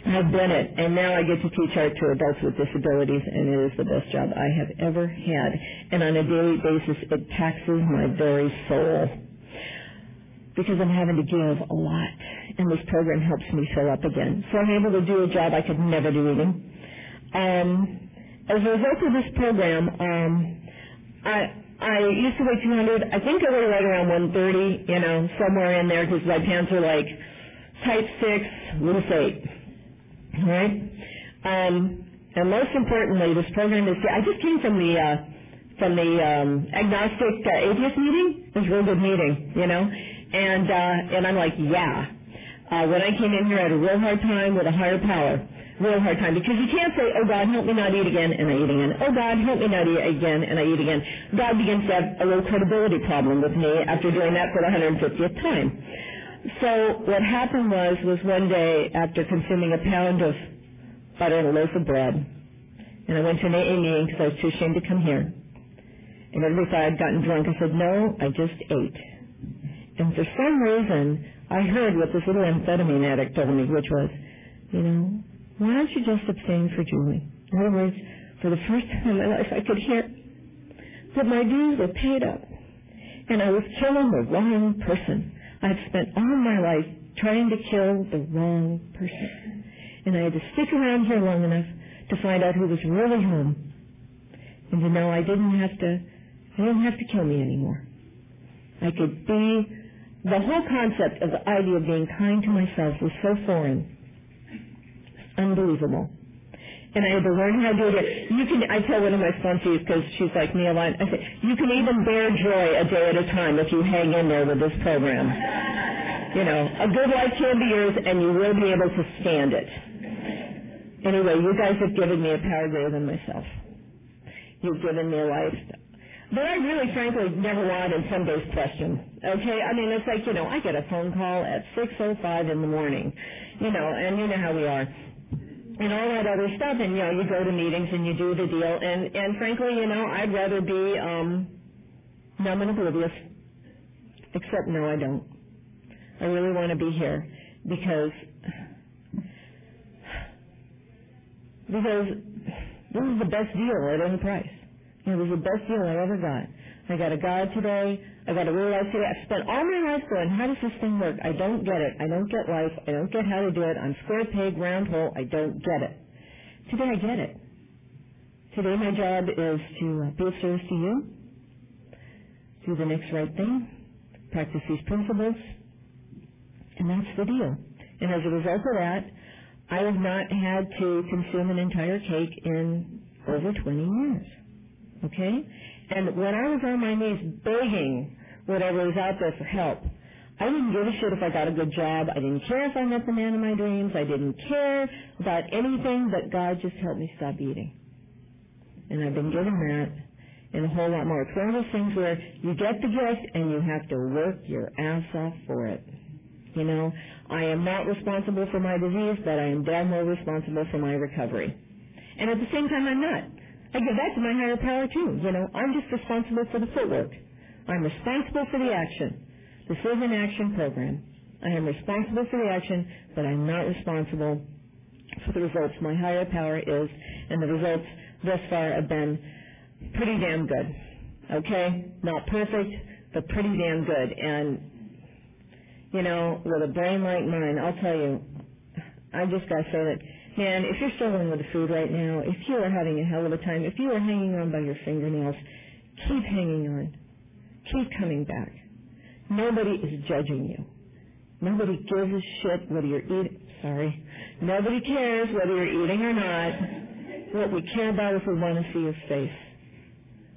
[SPEAKER 3] I've done it, and now I get to teach art to adults with disabilities, and it is the best job I have ever had. And on a daily basis, it taxes my very soul because I'm having to give a lot and this program helps me fill up again. So I'm able to do a job I could never do even. Um, as a result of this program, um, I I used to weigh 200. I think I weigh right around 130, you know, somewhere in there because my pants are like type 6, loose 8. Right? Um, and most importantly, this program is, I just came from the, uh, from the um, agnostic uh, atheist meeting. It was a real good meeting, you know. And, uh, and I'm like, yeah, uh, when I came in here, I had a real hard time with a higher power. Real hard time. Because you can't say, oh God, help me not eat again, and I eat again. Oh God, help me not eat again, and I eat again. God begins to have a little credibility problem with me after doing that for the 150th time. So what happened was, was one day after consuming a pound of butter and a loaf of bread, and I went to an AA meeting because I was too ashamed to come here. And everybody thought I'd gotten drunk. I said, no, I just ate. And for some reason, I heard what this little amphetamine addict told me, which was, you know, why don't you just abstain for Julie? In other words, for the first time in my life, I could hear that my dues were paid up, and I was killing the wrong person. I had spent all my life trying to kill the wrong person, and I had to stick around here long enough to find out who was really home, and to know I didn't have to, I didn't have to kill me anymore. I could be the whole concept of the idea of being kind to myself was so foreign. Unbelievable. And I had to learn how to do it. You can, I tell one of my sponsees, because she's like me a lot, I say, you can even bear joy a day at a time if you hang in there with this program. You know, a good life can be yours, and you will be able to stand it. Anyway, you guys have given me a power greater than myself. You've given me a life that I really, frankly, never wanted in some days question. Okay, I mean, it's like you know, I get a phone call at six oh five in the morning, you know, and you know how we are, and all that other stuff, and you know, you go to meetings and you do the deal, and and frankly, you know, I'd rather be um, numb and oblivious. Except, no, I don't. I really want to be here because because this is the best deal at any price. It was the best deal I ever got. I got a God today. I got a real life today. I've spent all my life going, how does this thing work? I don't get it. I don't get life. I don't get how to do it. I'm square peg, round hole. I don't get it. Today I get it. Today my job is to uh, be of service to you, do the next right thing, practice these principles, and that's the deal. And as a result of that, I have not had to consume an entire cake in over 20 years. Okay? And when I was on my knees begging whatever was out there for help, I didn't give a shit if I got a good job. I didn't care if I met the man of my dreams. I didn't care about anything, but God just helped me stop eating. And I've been given that and a whole lot more. It's one of those things where you get the gift and you have to work your ass off for it. You know, I am not responsible for my disease, but I am damn well responsible for my recovery. And at the same time, I'm not. I give that to my higher power too. You know, I'm just responsible for the footwork. I'm responsible for the action. This is an action program. I am responsible for the action, but I'm not responsible for the results. My higher power is, and the results thus far have been pretty damn good. Okay? Not perfect, but pretty damn good. And, you know, with a brain like mine, I'll tell you, I just gotta say that, man, if you're struggling with the food right now, if you are having a hell of a time, if you are hanging on by your fingernails, keep hanging on. Keep coming back. Nobody is judging you. Nobody gives a shit whether you're eating, sorry. Nobody cares whether you're eating or not. What we care about is we want to see your face.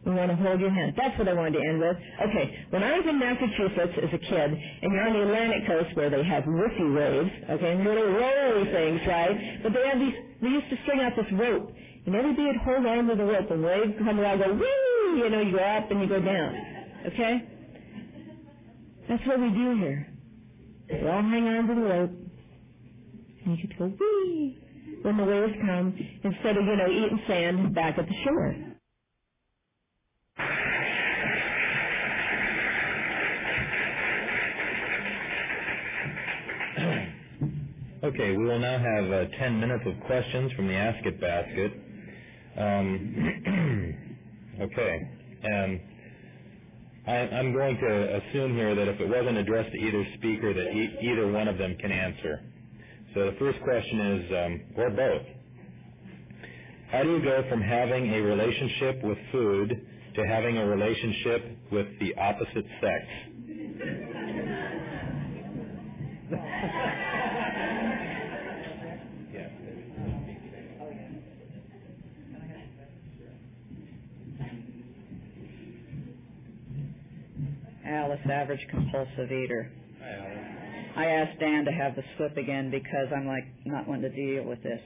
[SPEAKER 3] We want to hold your hand. That's what I wanted to end with. Okay, when I was in Massachusetts as a kid, and you're on the Atlantic coast where they have woofy waves, okay, and little rolly things, right? But they have these, they used to string out this rope, and everybody would hold on to the rope, and waves come around, go whee, you know, you go up and you go down, okay? That's what we do here. We all hang on to the rope, and you could go whee when the waves come, instead of, you know, eating sand back at the shore.
[SPEAKER 1] Okay, we will now have uh, 10 minutes of questions from the Ask It basket. Um, okay, and I, I'm going to assume here that if it wasn't addressed to either speaker, that e- either one of them can answer. So the first question is, um, or both. How do you go from having a relationship with food to having a relationship with the opposite sex?
[SPEAKER 2] Average compulsive eater. I asked Dan to have the slip again because I'm like not wanting to deal with this.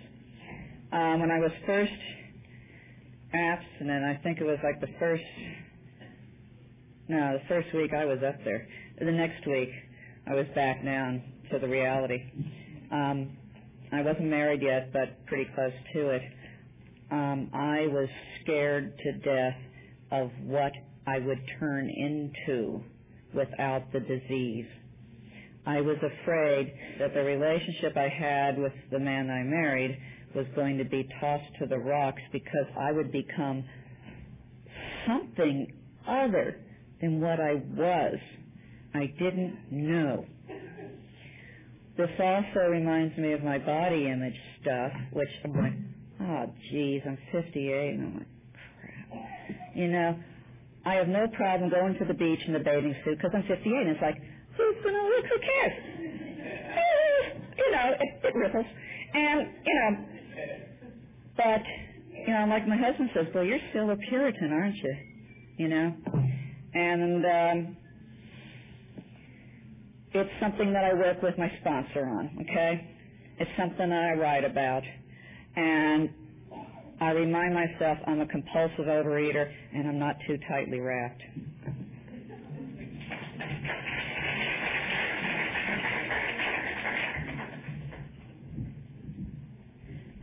[SPEAKER 2] Um, when I was first abstinent, I think it was like the first, no, the first week I was up there. The next week I was back down to the reality. Um, I wasn't married yet, but pretty close to it. Um, I was scared to death of what I would turn into without the disease. I was afraid that the relationship I had with the man I married was going to be tossed to the rocks because I would become something other than what I was. I didn't know. This also reminds me of my body image stuff, which I'm like, oh, geez, I'm 58, and I'm like, crap. You know, I have no problem going to the beach in a bathing suit because I'm 58, and it's like, who's going to look? Who cares? Eh, you know, it, it ripples. And, you know, but, you know, like my husband says, well, you're still a Puritan, aren't you? You know? And, um, it's something that I work with my sponsor on, okay? It's something that I write about. And I remind myself I'm a compulsive overeater and I'm not too tightly wrapped.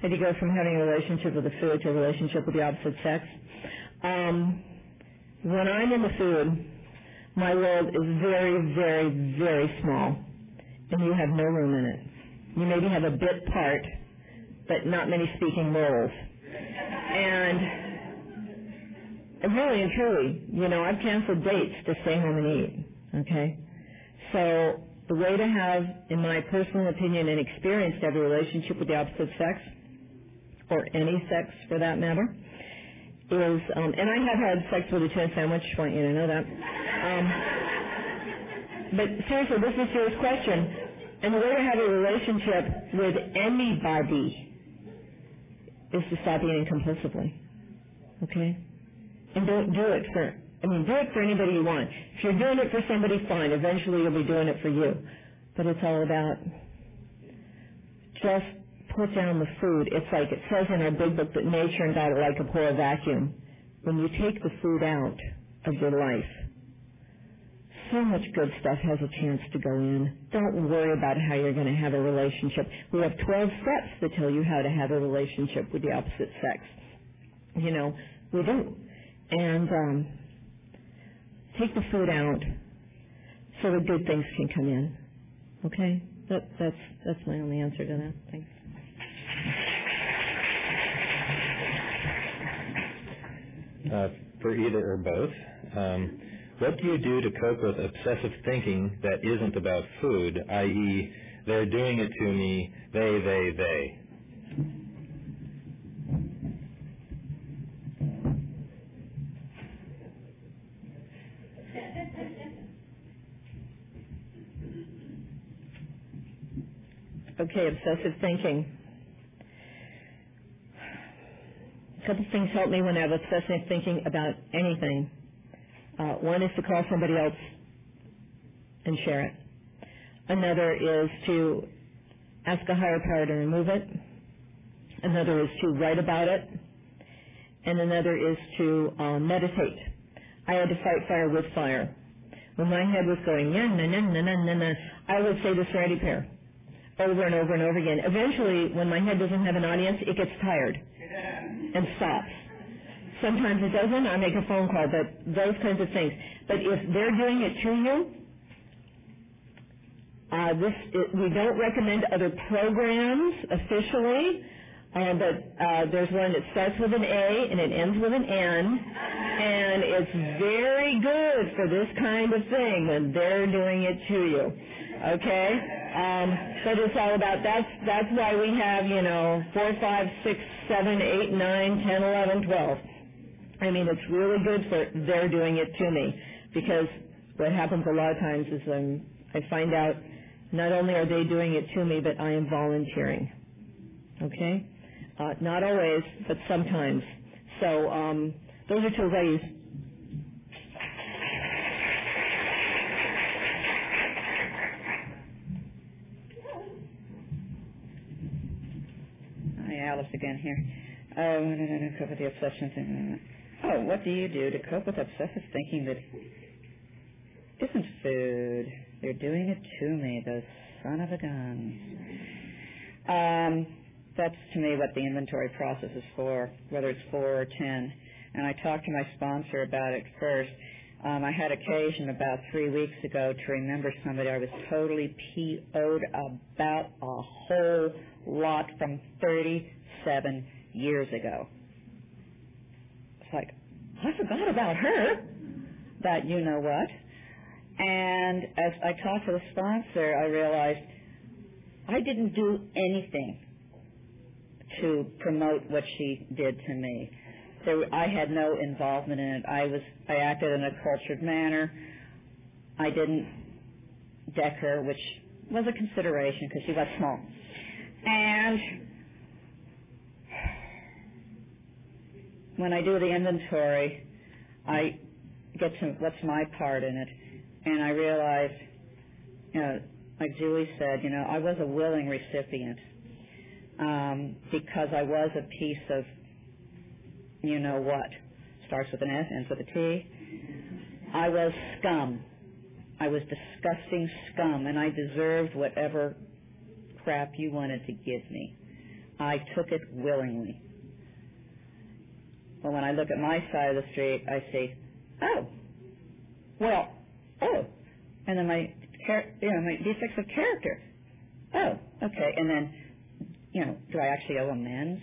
[SPEAKER 3] How do you go from having a relationship with the food to a relationship with the opposite sex? Um, when I'm in the food, my world is very, very, very small, and you have no room in it. You maybe have a bit part, but not many speaking roles. And really and truly, you know, I've canceled dates to stay home and eat. Okay? So the way to have, in my personal opinion and experience, to have a relationship with the opposite sex, or any sex for that matter, is, um, and I have had sex with a tuna sandwich, I want you to know that. Um, but seriously, this is a serious question. And the way to have a relationship with anybody is to stop eating compulsively. Okay? And don't do it for, I mean, do it for anybody you want. If you're doing it for somebody, fine. Eventually you'll be doing it for you. But it's all about just put down the food. It's like it says in our big book that nature and God are like a pour vacuum. When you take the food out of your life, so much good stuff has a chance to go in. Don't worry about how you're going to have a relationship. We have 12 steps that tell you how to have a relationship with the opposite sex. You know, we do. And um, take the food out so the good things can come in. Okay? That, that's, that's my only answer to that. Thanks.
[SPEAKER 1] Uh, for either or both. Um, what do you do to cope with obsessive thinking that isn't about food, i.e., they're doing it to me, they, they, they?
[SPEAKER 3] Okay, obsessive thinking. A couple things help me when I have obsessive thinking about anything. Uh, one is to call somebody else and share it. Another is to ask a higher power to remove it. Another is to write about it. And another is to uh, meditate. I had to fight fire with fire. When my head was going, yeah, na na na na na na, I would say the Serenity Prayer over and over and over again. Eventually, when my head doesn't have an audience, it gets tired and stops. Sometimes it doesn't. I make a phone call, but those kinds of things. But if they're doing it to you, uh, this it, we don't recommend other programs officially. Uh, but uh, there's one that starts with an A and it ends with an N, and it's very good for this kind of thing when they're doing it to you. Okay, um, but it's all about that's that's why we have you know four, five, six, seven, eight, nine, ten, eleven, twelve. I mean, it's really good for they're doing it to me because what happens a lot of times is um, I find out not only are they doing it to me, but I am volunteering. Okay? Uh, not always, but sometimes. So um, those are two ways.
[SPEAKER 2] Hi, Alice again here. Oh, no, no, no, cope with the obsession thing. Oh, what do you do to cope with obsessive thinking that isn't food? You're doing it to me, those son of a guns. Um, that's to me what the inventory process is for, whether it's four or ten. And I talked to my sponsor about it first. Um, I had occasion about three weeks ago to remember somebody I was totally PO'd about a whole lot from 37 years ago. Like, I forgot about her, that you know what. And as I talked to the sponsor, I realized I didn't do anything to promote what she did to me. There, I had no involvement in it. I was I acted in a cultured manner. I didn't deck her, which was a consideration because she was small. And when I do the inventory, I get to what's my part in it, and I realize, you know, like Julie said, you know, I was a willing recipient um, because I was a piece of, you know what, starts with an S, ends with a T. I was scum. I was disgusting scum, and I deserved whatever crap you wanted to give me. I took it willingly. But when I look at my side of the street, I see, oh, well, oh, and then my, you know, my defects of character. Oh, okay, and then, you know, do I actually owe amends?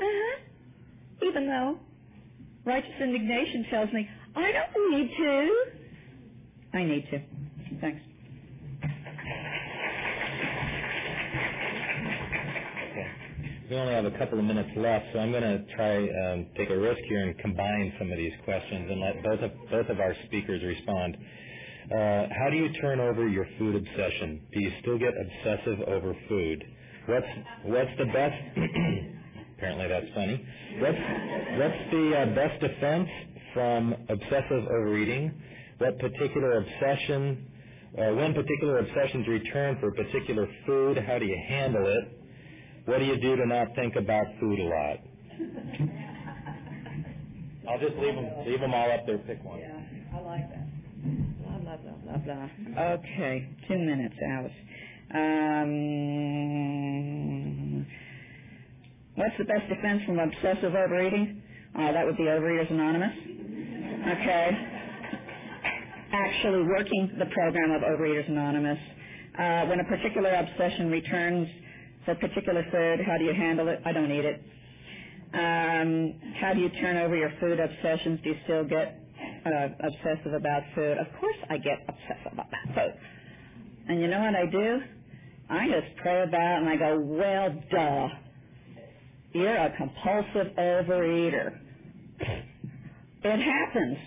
[SPEAKER 2] Uh-huh. Even though righteous indignation tells me I don't need to. I need to. Thanks.
[SPEAKER 1] We only have a couple of minutes left, so I'm going to try um, take a risk here and combine some of these questions and let both of both of our speakers respond. Uh, how do you turn over your food obsession? Do you still get obsessive over food? What's what's the best? apparently, that's funny. What's what's the uh, best defense from obsessive overeating? What particular obsession? Uh, when particular obsessions return for a particular food, how do you handle it? What do you do to not think about food a lot? I'll just leave them leave them all up there. Pick one.
[SPEAKER 2] Yeah, I like that. Blah blah blah blah blah. Okay, two minutes, Alice. Um, what's the best defense from obsessive overeating? Uh, that would be Overeaters Anonymous. Okay. Actually working the program of Overeaters Anonymous. Uh, when a particular obsession returns for particular food, how do you handle it? I don't eat it. Um, how do you turn over your food obsessions? Do you still get uh, obsessive about food? Of course I get obsessive about food. And you know what I do? I just pray about and I go, well, duh. You're a compulsive overeater. It happens.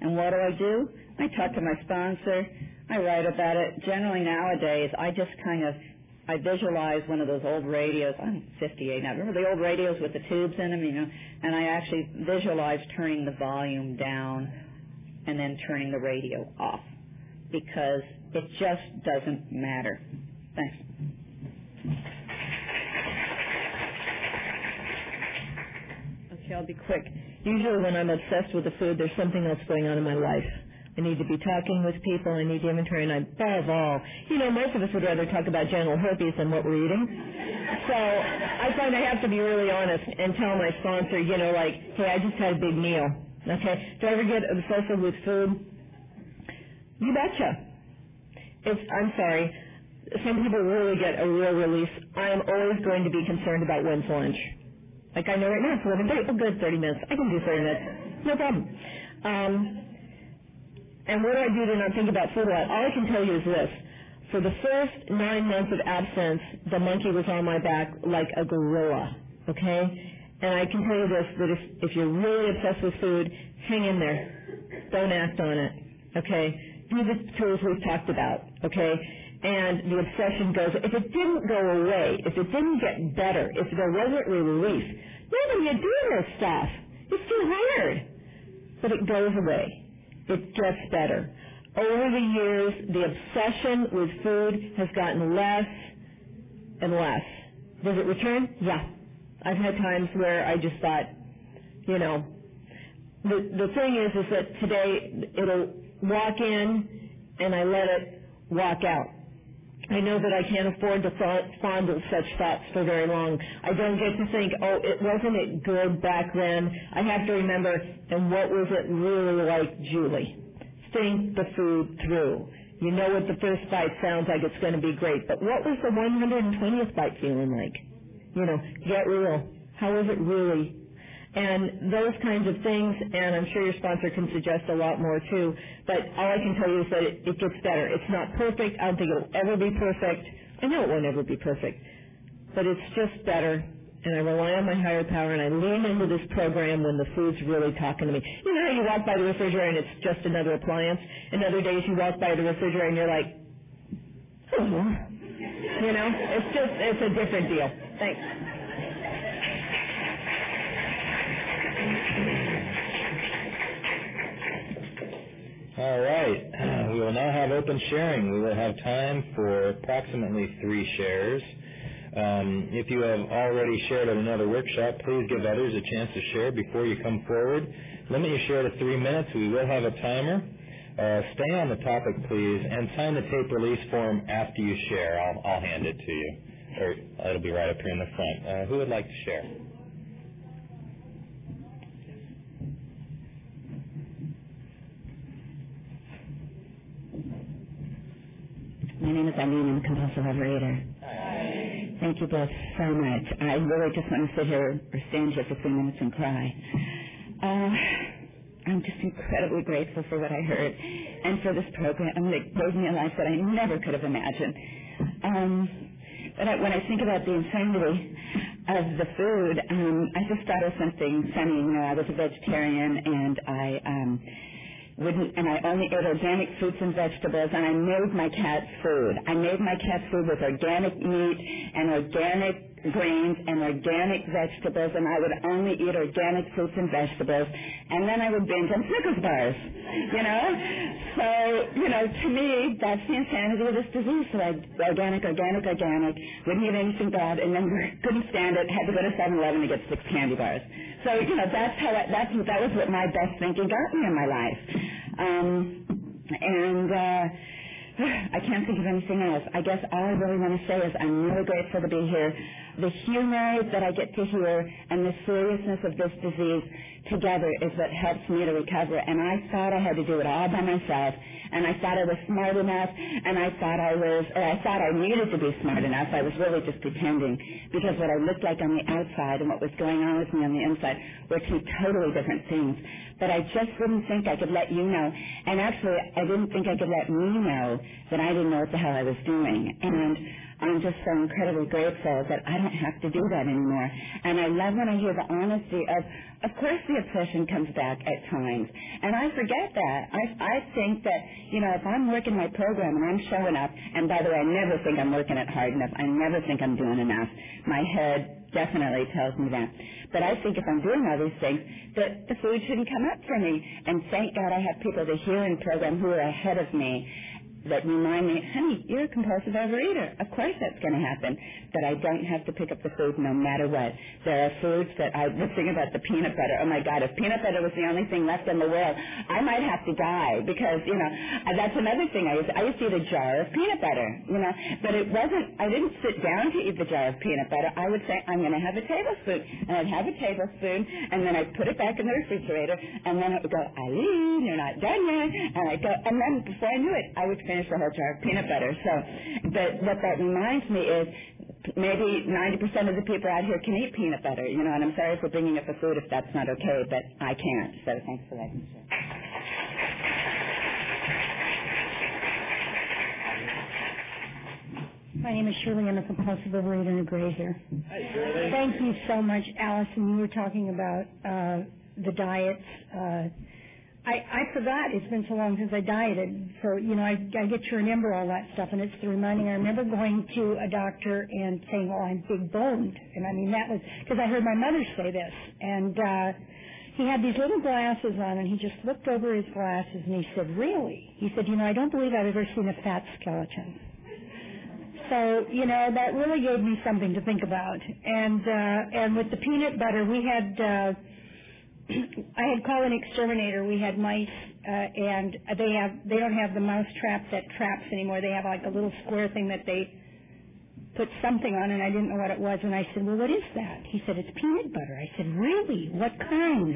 [SPEAKER 2] And what do I do? I talk to my sponsor. I write about it. Generally nowadays, I just kind of I visualize one of those old radios. I'm 58 now. Remember the old radios with the tubes in them, you know? And I actually visualize turning the volume down and then turning the radio off because it just doesn't matter. Thanks.
[SPEAKER 3] Okay, I'll be quick. Usually when I'm obsessed with the food, there's something else going on in my life. I need to be talking with people. I need inventory, and above all, you know, most of us would rather talk about genital herpes than what we're eating. So I find I have to be really honest and tell my sponsor, you know, like, hey, I just had a big meal. Okay, do I ever get obsessive with food? You betcha. It's, I'm sorry. Some people really get a real release. I am always going to be concerned about when's lunch. Like I know right now it's 11:30. Oh, good, 30 minutes. I can do 30 minutes. No problem. Um, and what do I do to not think about food a lot? All I can tell you is this. For the first nine months of absence, the monkey was on my back like a gorilla. Okay? And I can tell you this, that if, if you're really obsessed with food, hang in there. Don't act on it. Okay? Do the tools we've talked about. Okay? And the obsession goes, if it didn't go away, if it didn't get better, if there wasn't relief, nobody would do this stuff. It's too hard. But it goes away it gets better. Over the years, the obsession with food has gotten less and less. Does it return? Yeah. I've had times where I just thought, you know, the the thing is, is that today it'll walk in and I let it walk out. I know that I can't afford to fondle such thoughts for very long. I don't get to think, oh, it wasn't it good back then. I have to remember, and what was it really like, Julie? Think the food through. You know what the first bite sounds like it's going to be great, but what was the 120th bite feeling like? You know, get real. How was it really? And those kinds of things. And I'm sure your sponsor can suggest a lot more too. But all I can tell you is that it, it gets better. It's not perfect. I don't think it'll ever be perfect. I know it won't ever be perfect, but it's just better. And I rely on my higher power, and I lean into this program when the food's really talking to me. You know how you walk by the refrigerator and it's just another appliance, and other days you walk by the refrigerator and you're like, oh, you know, it's just it's a different deal. Thanks.
[SPEAKER 1] All right. We will now have open sharing. We will have time for approximately three shares. Um, if you have already shared at another workshop, please give others a chance to share before you come forward. Limit your share to three minutes. We will have a timer. Uh, stay on the topic, please, and sign the tape release form after you share. I'll, I'll hand it to you, or it'll be right up here in the front. Uh, who would like to share?
[SPEAKER 4] My name is Eileen. I'm a compulsive overeater.
[SPEAKER 1] Hi.
[SPEAKER 4] Thank you both so much. I really just want to sit here or stand here for three minutes and cry. Uh, I'm just incredibly grateful for what I heard and for this program that gave me a life that I never could have imagined. Um, but I, when I think about the insanity of the food, um, I just thought of something funny. You know, I was a vegetarian and I um, wouldn't, and I only ate organic fruits and vegetables, and I made my cats food. I made my cats food with organic meat and organic grains and organic vegetables, and I would only eat organic fruits and vegetables, and then I would binge on Snickers bars, you know? So, you know, to me, that's the insanity of this disease. So I, organic, organic, organic, wouldn't eat anything bad, and then couldn't stand it, had to go to 7-Eleven to get six candy bars. So, you know, that's how, I, that's, that was what my best thinking got me in my life. Um, and, uh, I can't think of anything else. I guess all I really want to say is I'm really grateful to be here the humor that I get to hear and the seriousness of this disease together is what helps me to recover. And I thought I had to do it all by myself. And I thought I was smart enough. And I thought I was, or I thought I needed to be smart enough. I was really just pretending because what I looked like on the outside and what was going on with me on the inside were two totally different things. But I just didn't think I could let you know. And actually, I didn't think I could let me know that I didn't know what the hell I was doing. And I'm just so incredibly grateful that I don't have to do that anymore. And I love when I hear the honesty of, of course the obsession comes back at times. And I forget that. I, I think that, you know, if I'm working my program and I'm showing up, and by the way, I never think I'm working it hard enough. I never think I'm doing enough. My head definitely tells me that. But I think if I'm doing all these things, that the food shouldn't come up for me. And thank God I have people to hear in program who are ahead of me that remind me, honey, you're a compulsive overeater. Of course that's going to happen. That I don't have to pick up the food no matter what. There are foods that I was thinking about the peanut butter. Oh my God, if peanut butter was the only thing left in the world, I might have to die because, you know, uh, that's another thing I used, I used to eat a jar of peanut butter, you know, but it wasn't, I didn't sit down to eat the jar of peanut butter. I would say, I'm going to have a tablespoon. And I'd have a tablespoon and then I'd put it back in the refrigerator and then it would go, Eileen, you're not done yet. And I'd go, and then before I knew it, I would finish the whole jar of peanut butter. So, but what that reminds me is maybe 90% of the people out here can eat peanut butter, you know, and I'm sorry for bringing up the food if that's not okay, but I can't. So thanks for letting me.
[SPEAKER 5] My name is Shirley. I'm a compulsive overeater and a grazer.
[SPEAKER 1] Hi, Shirley.
[SPEAKER 5] Thank you so much, Allison. You were talking about uh, the diets. Uh, I, I forgot. It's been so long since I dieted. So, you know, I, I get to remember all that stuff, and it's the reminding. I remember going to a doctor and saying, well, I'm big boned. And I mean, that was, because I heard my mother say this. And, uh, he had these little glasses on and he just looked over his glasses and he said, really? He said, you know, I don't believe I've ever seen a fat skeleton. So, you know, that really gave me something to think about. And, uh, and with the peanut butter, we had, uh, I had called an exterminator. We had mice, uh, and they have they don't have the mouse trap that traps anymore. They have like a little square thing that they put something on, and I didn't know what it was. And I said, "Well, what is that?" He said, "It's peanut butter." I said, "Really? What kind?"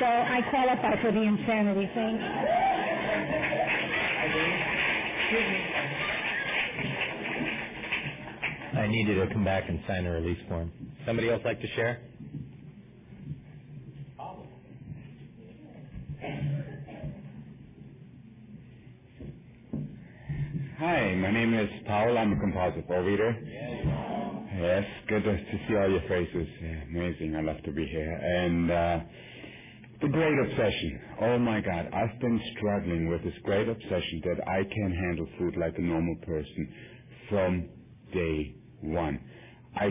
[SPEAKER 5] so I qualify for the insanity thing.
[SPEAKER 1] I need you to come back and sign a release form. Somebody else like to share?
[SPEAKER 6] Hi, my name is Paul. I'm a composite compulsive overeater. Yes, good to, to see all your faces. Amazing. I love to be here. And uh, the great obsession. Oh my God, I've been struggling with this great obsession that I can't handle food like a normal person from day one. I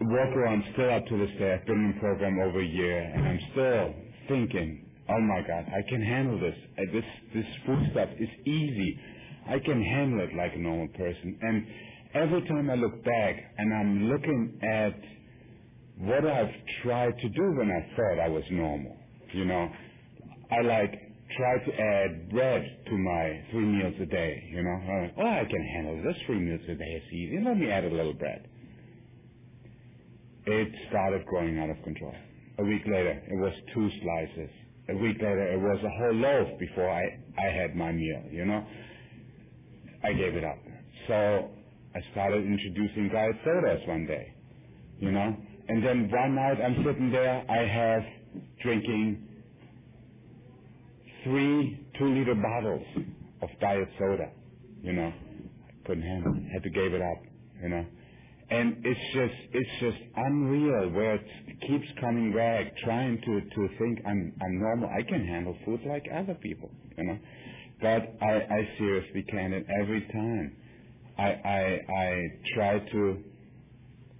[SPEAKER 6] walk around still up to this day. I've been in the program over a year, and I'm still thinking, oh my God, I can handle this. Uh, this this food stuff is easy. I can handle it like a normal person. And every time I look back and I'm looking at what I've tried to do when I thought I was normal, you know, I like try to add bread to my three meals a day, you know. Uh, oh, I can handle this three meals a day. It's easy. Let me add a little bread. It started growing out of control. A week later, it was two slices. A week later, it was a whole loaf before I, I had my meal, you know. I gave it up. So I started introducing diet sodas one day, you know. And then one night I'm sitting there, I have drinking three two-liter bottles of diet soda, you know. I couldn't handle it. Had to give it up, you know. And it's just it's just unreal where it keeps coming back, trying to to think I'm I'm normal. I can handle food like other people, you know. But I I seriously can, and every time I I I try to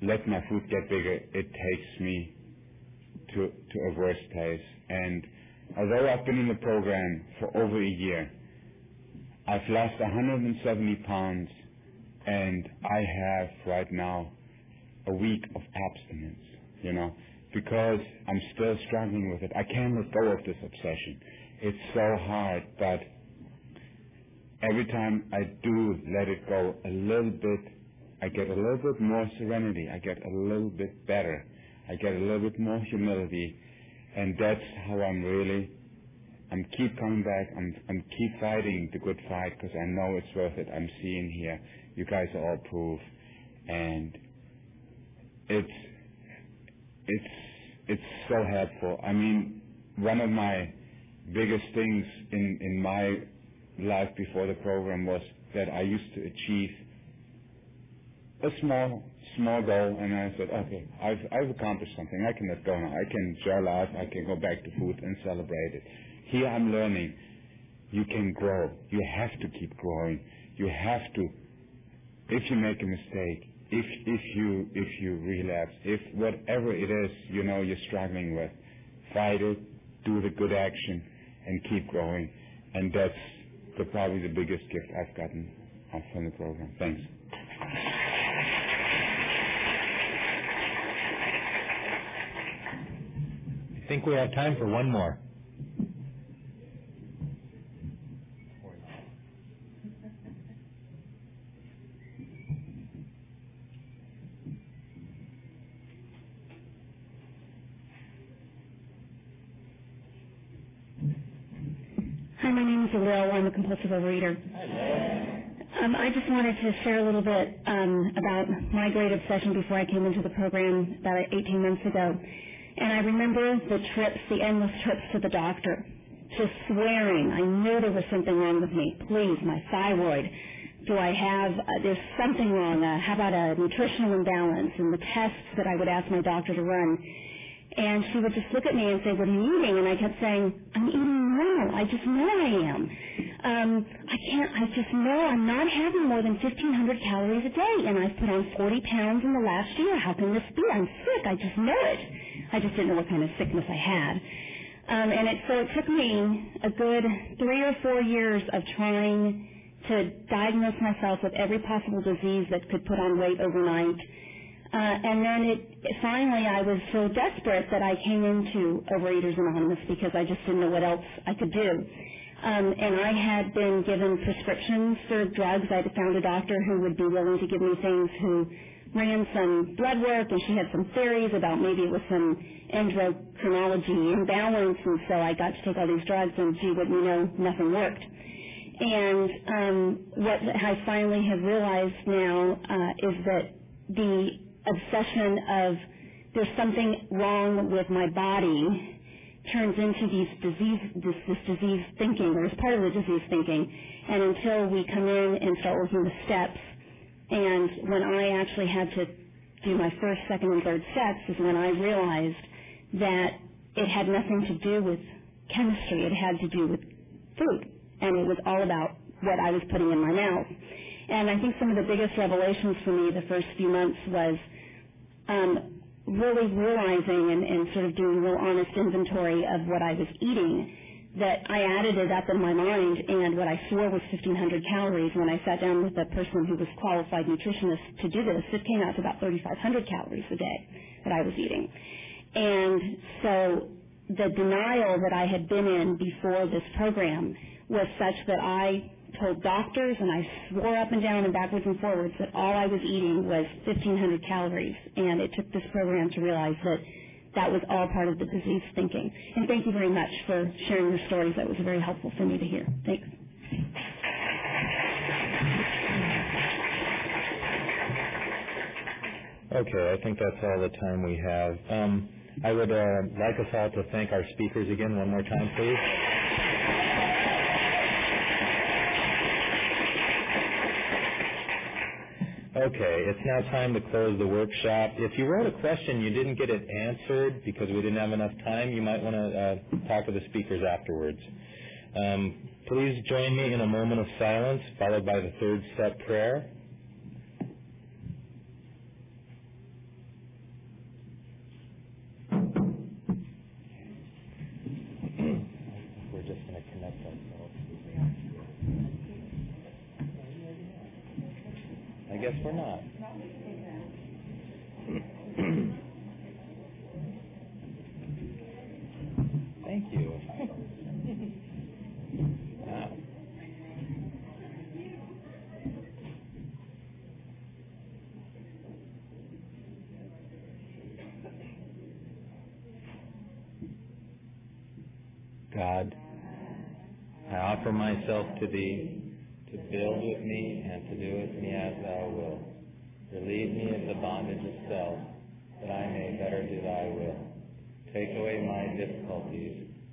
[SPEAKER 6] let my food get bigger, it takes me to to a worse place. And although I've been in the program for over a year, I've lost 170 pounds, and I have right now a week of abstinence. You know, because I'm still struggling with it. I can't let go of this obsession. It's so hard, but every time I do let it go a little bit, I get a little bit more serenity. I get a little bit better. I get a little bit more humility, and that's how I'm really. I'm keep coming back. I'm I'm keep fighting the good fight because I know it's worth it. I'm seeing here. You guys are all proof, and it's it's it's so helpful. I mean, one of my biggest things in in my life before the program was that I used to achieve a small small goal, and I said, okay, I've I've accomplished something. I can let go now. I can enjoy life. I can go back to food and celebrate it. Here I'm learning. You can grow. You have to keep growing. You have to. If you make a mistake, if if you if you relapse, if whatever it is you know you're struggling with, fight it, do the good action, and keep going. And that's the, probably the biggest gift I've gotten from the program. Thanks.
[SPEAKER 1] I think we have time for one more.
[SPEAKER 7] Hi, my name is Lil. I'm a compulsive overeater. Um, I just wanted to share a little bit um, about my great obsession before I came into the program about 18 months ago. And I remember the trips, the endless trips to the doctor, just swearing. I knew there was something wrong with me. Please, my thyroid. Do I have, uh, there's something wrong. Uh, how about a nutritional imbalance? And the tests that I would ask my doctor to run. And she would just look at me and say, what are you eating? And I kept saying, I'm eating. I just know I am. Um, I can't, I just know I'm not having more than 1,500 calories a day. And I've put on 40 pounds in the last year. How can this be? I'm sick. I just know it. I just didn't know what kind of sickness I had. Um, and it, so it took me a good three or four years of trying to diagnose myself with every possible disease that could put on weight overnight. Uh, and then it finally I was so desperate that I came into Overeaters Anonymous because I just didn't know what else I could do. Um, and I had been given prescriptions for drugs. I had found a doctor who would be willing to give me things who ran some blood work and she had some theories about maybe it was some endocrinology imbalance and so I got to take all these drugs and gee wouldn't you know nothing worked. And um, what I finally have realized now uh, is that the obsession of there's something wrong with my body turns into these disease this, this disease thinking or is part of the disease thinking and until we come in and start working the steps and when I actually had to do my first, second, and third steps is when I realized that it had nothing to do with chemistry. It had to do with food. And it was all about what I was putting in my mouth. And I think some of the biggest revelations for me the first few months was um, really realizing and, and sort of doing a real honest inventory of what I was eating that I added it up in my mind, and what I swore was 1,500 calories. When I sat down with a person who was qualified nutritionist to do this, it came out to about 3,500 calories a day that I was eating. And so the denial that I had been in before this program was such that I told doctors and I swore up and down and backwards and forwards that all I was eating was 1,500 calories. And it took this program to realize that that was all part of the disease thinking. And thank you very much for sharing your stories. That was very helpful for me to hear. Thanks.
[SPEAKER 1] Okay, I think that's all the time we have. Um, I would uh, like us all to thank our speakers again one more time, please. Okay, it's now time to close the workshop. If you wrote a question, you didn't get it answered because we didn't have enough time, you might want to uh, talk to the speakers afterwards. Um, please join me in a moment of silence, followed by the third step prayer.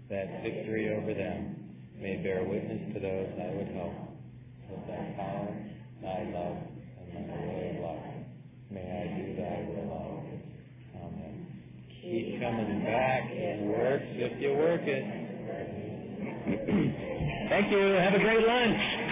[SPEAKER 1] That victory over them may bear witness to those I would help. With Thy power, Thy love, and Thy way of life, may I do Thy will always. Amen. Keep coming back. It works if you work it. Thank you. Have a great lunch.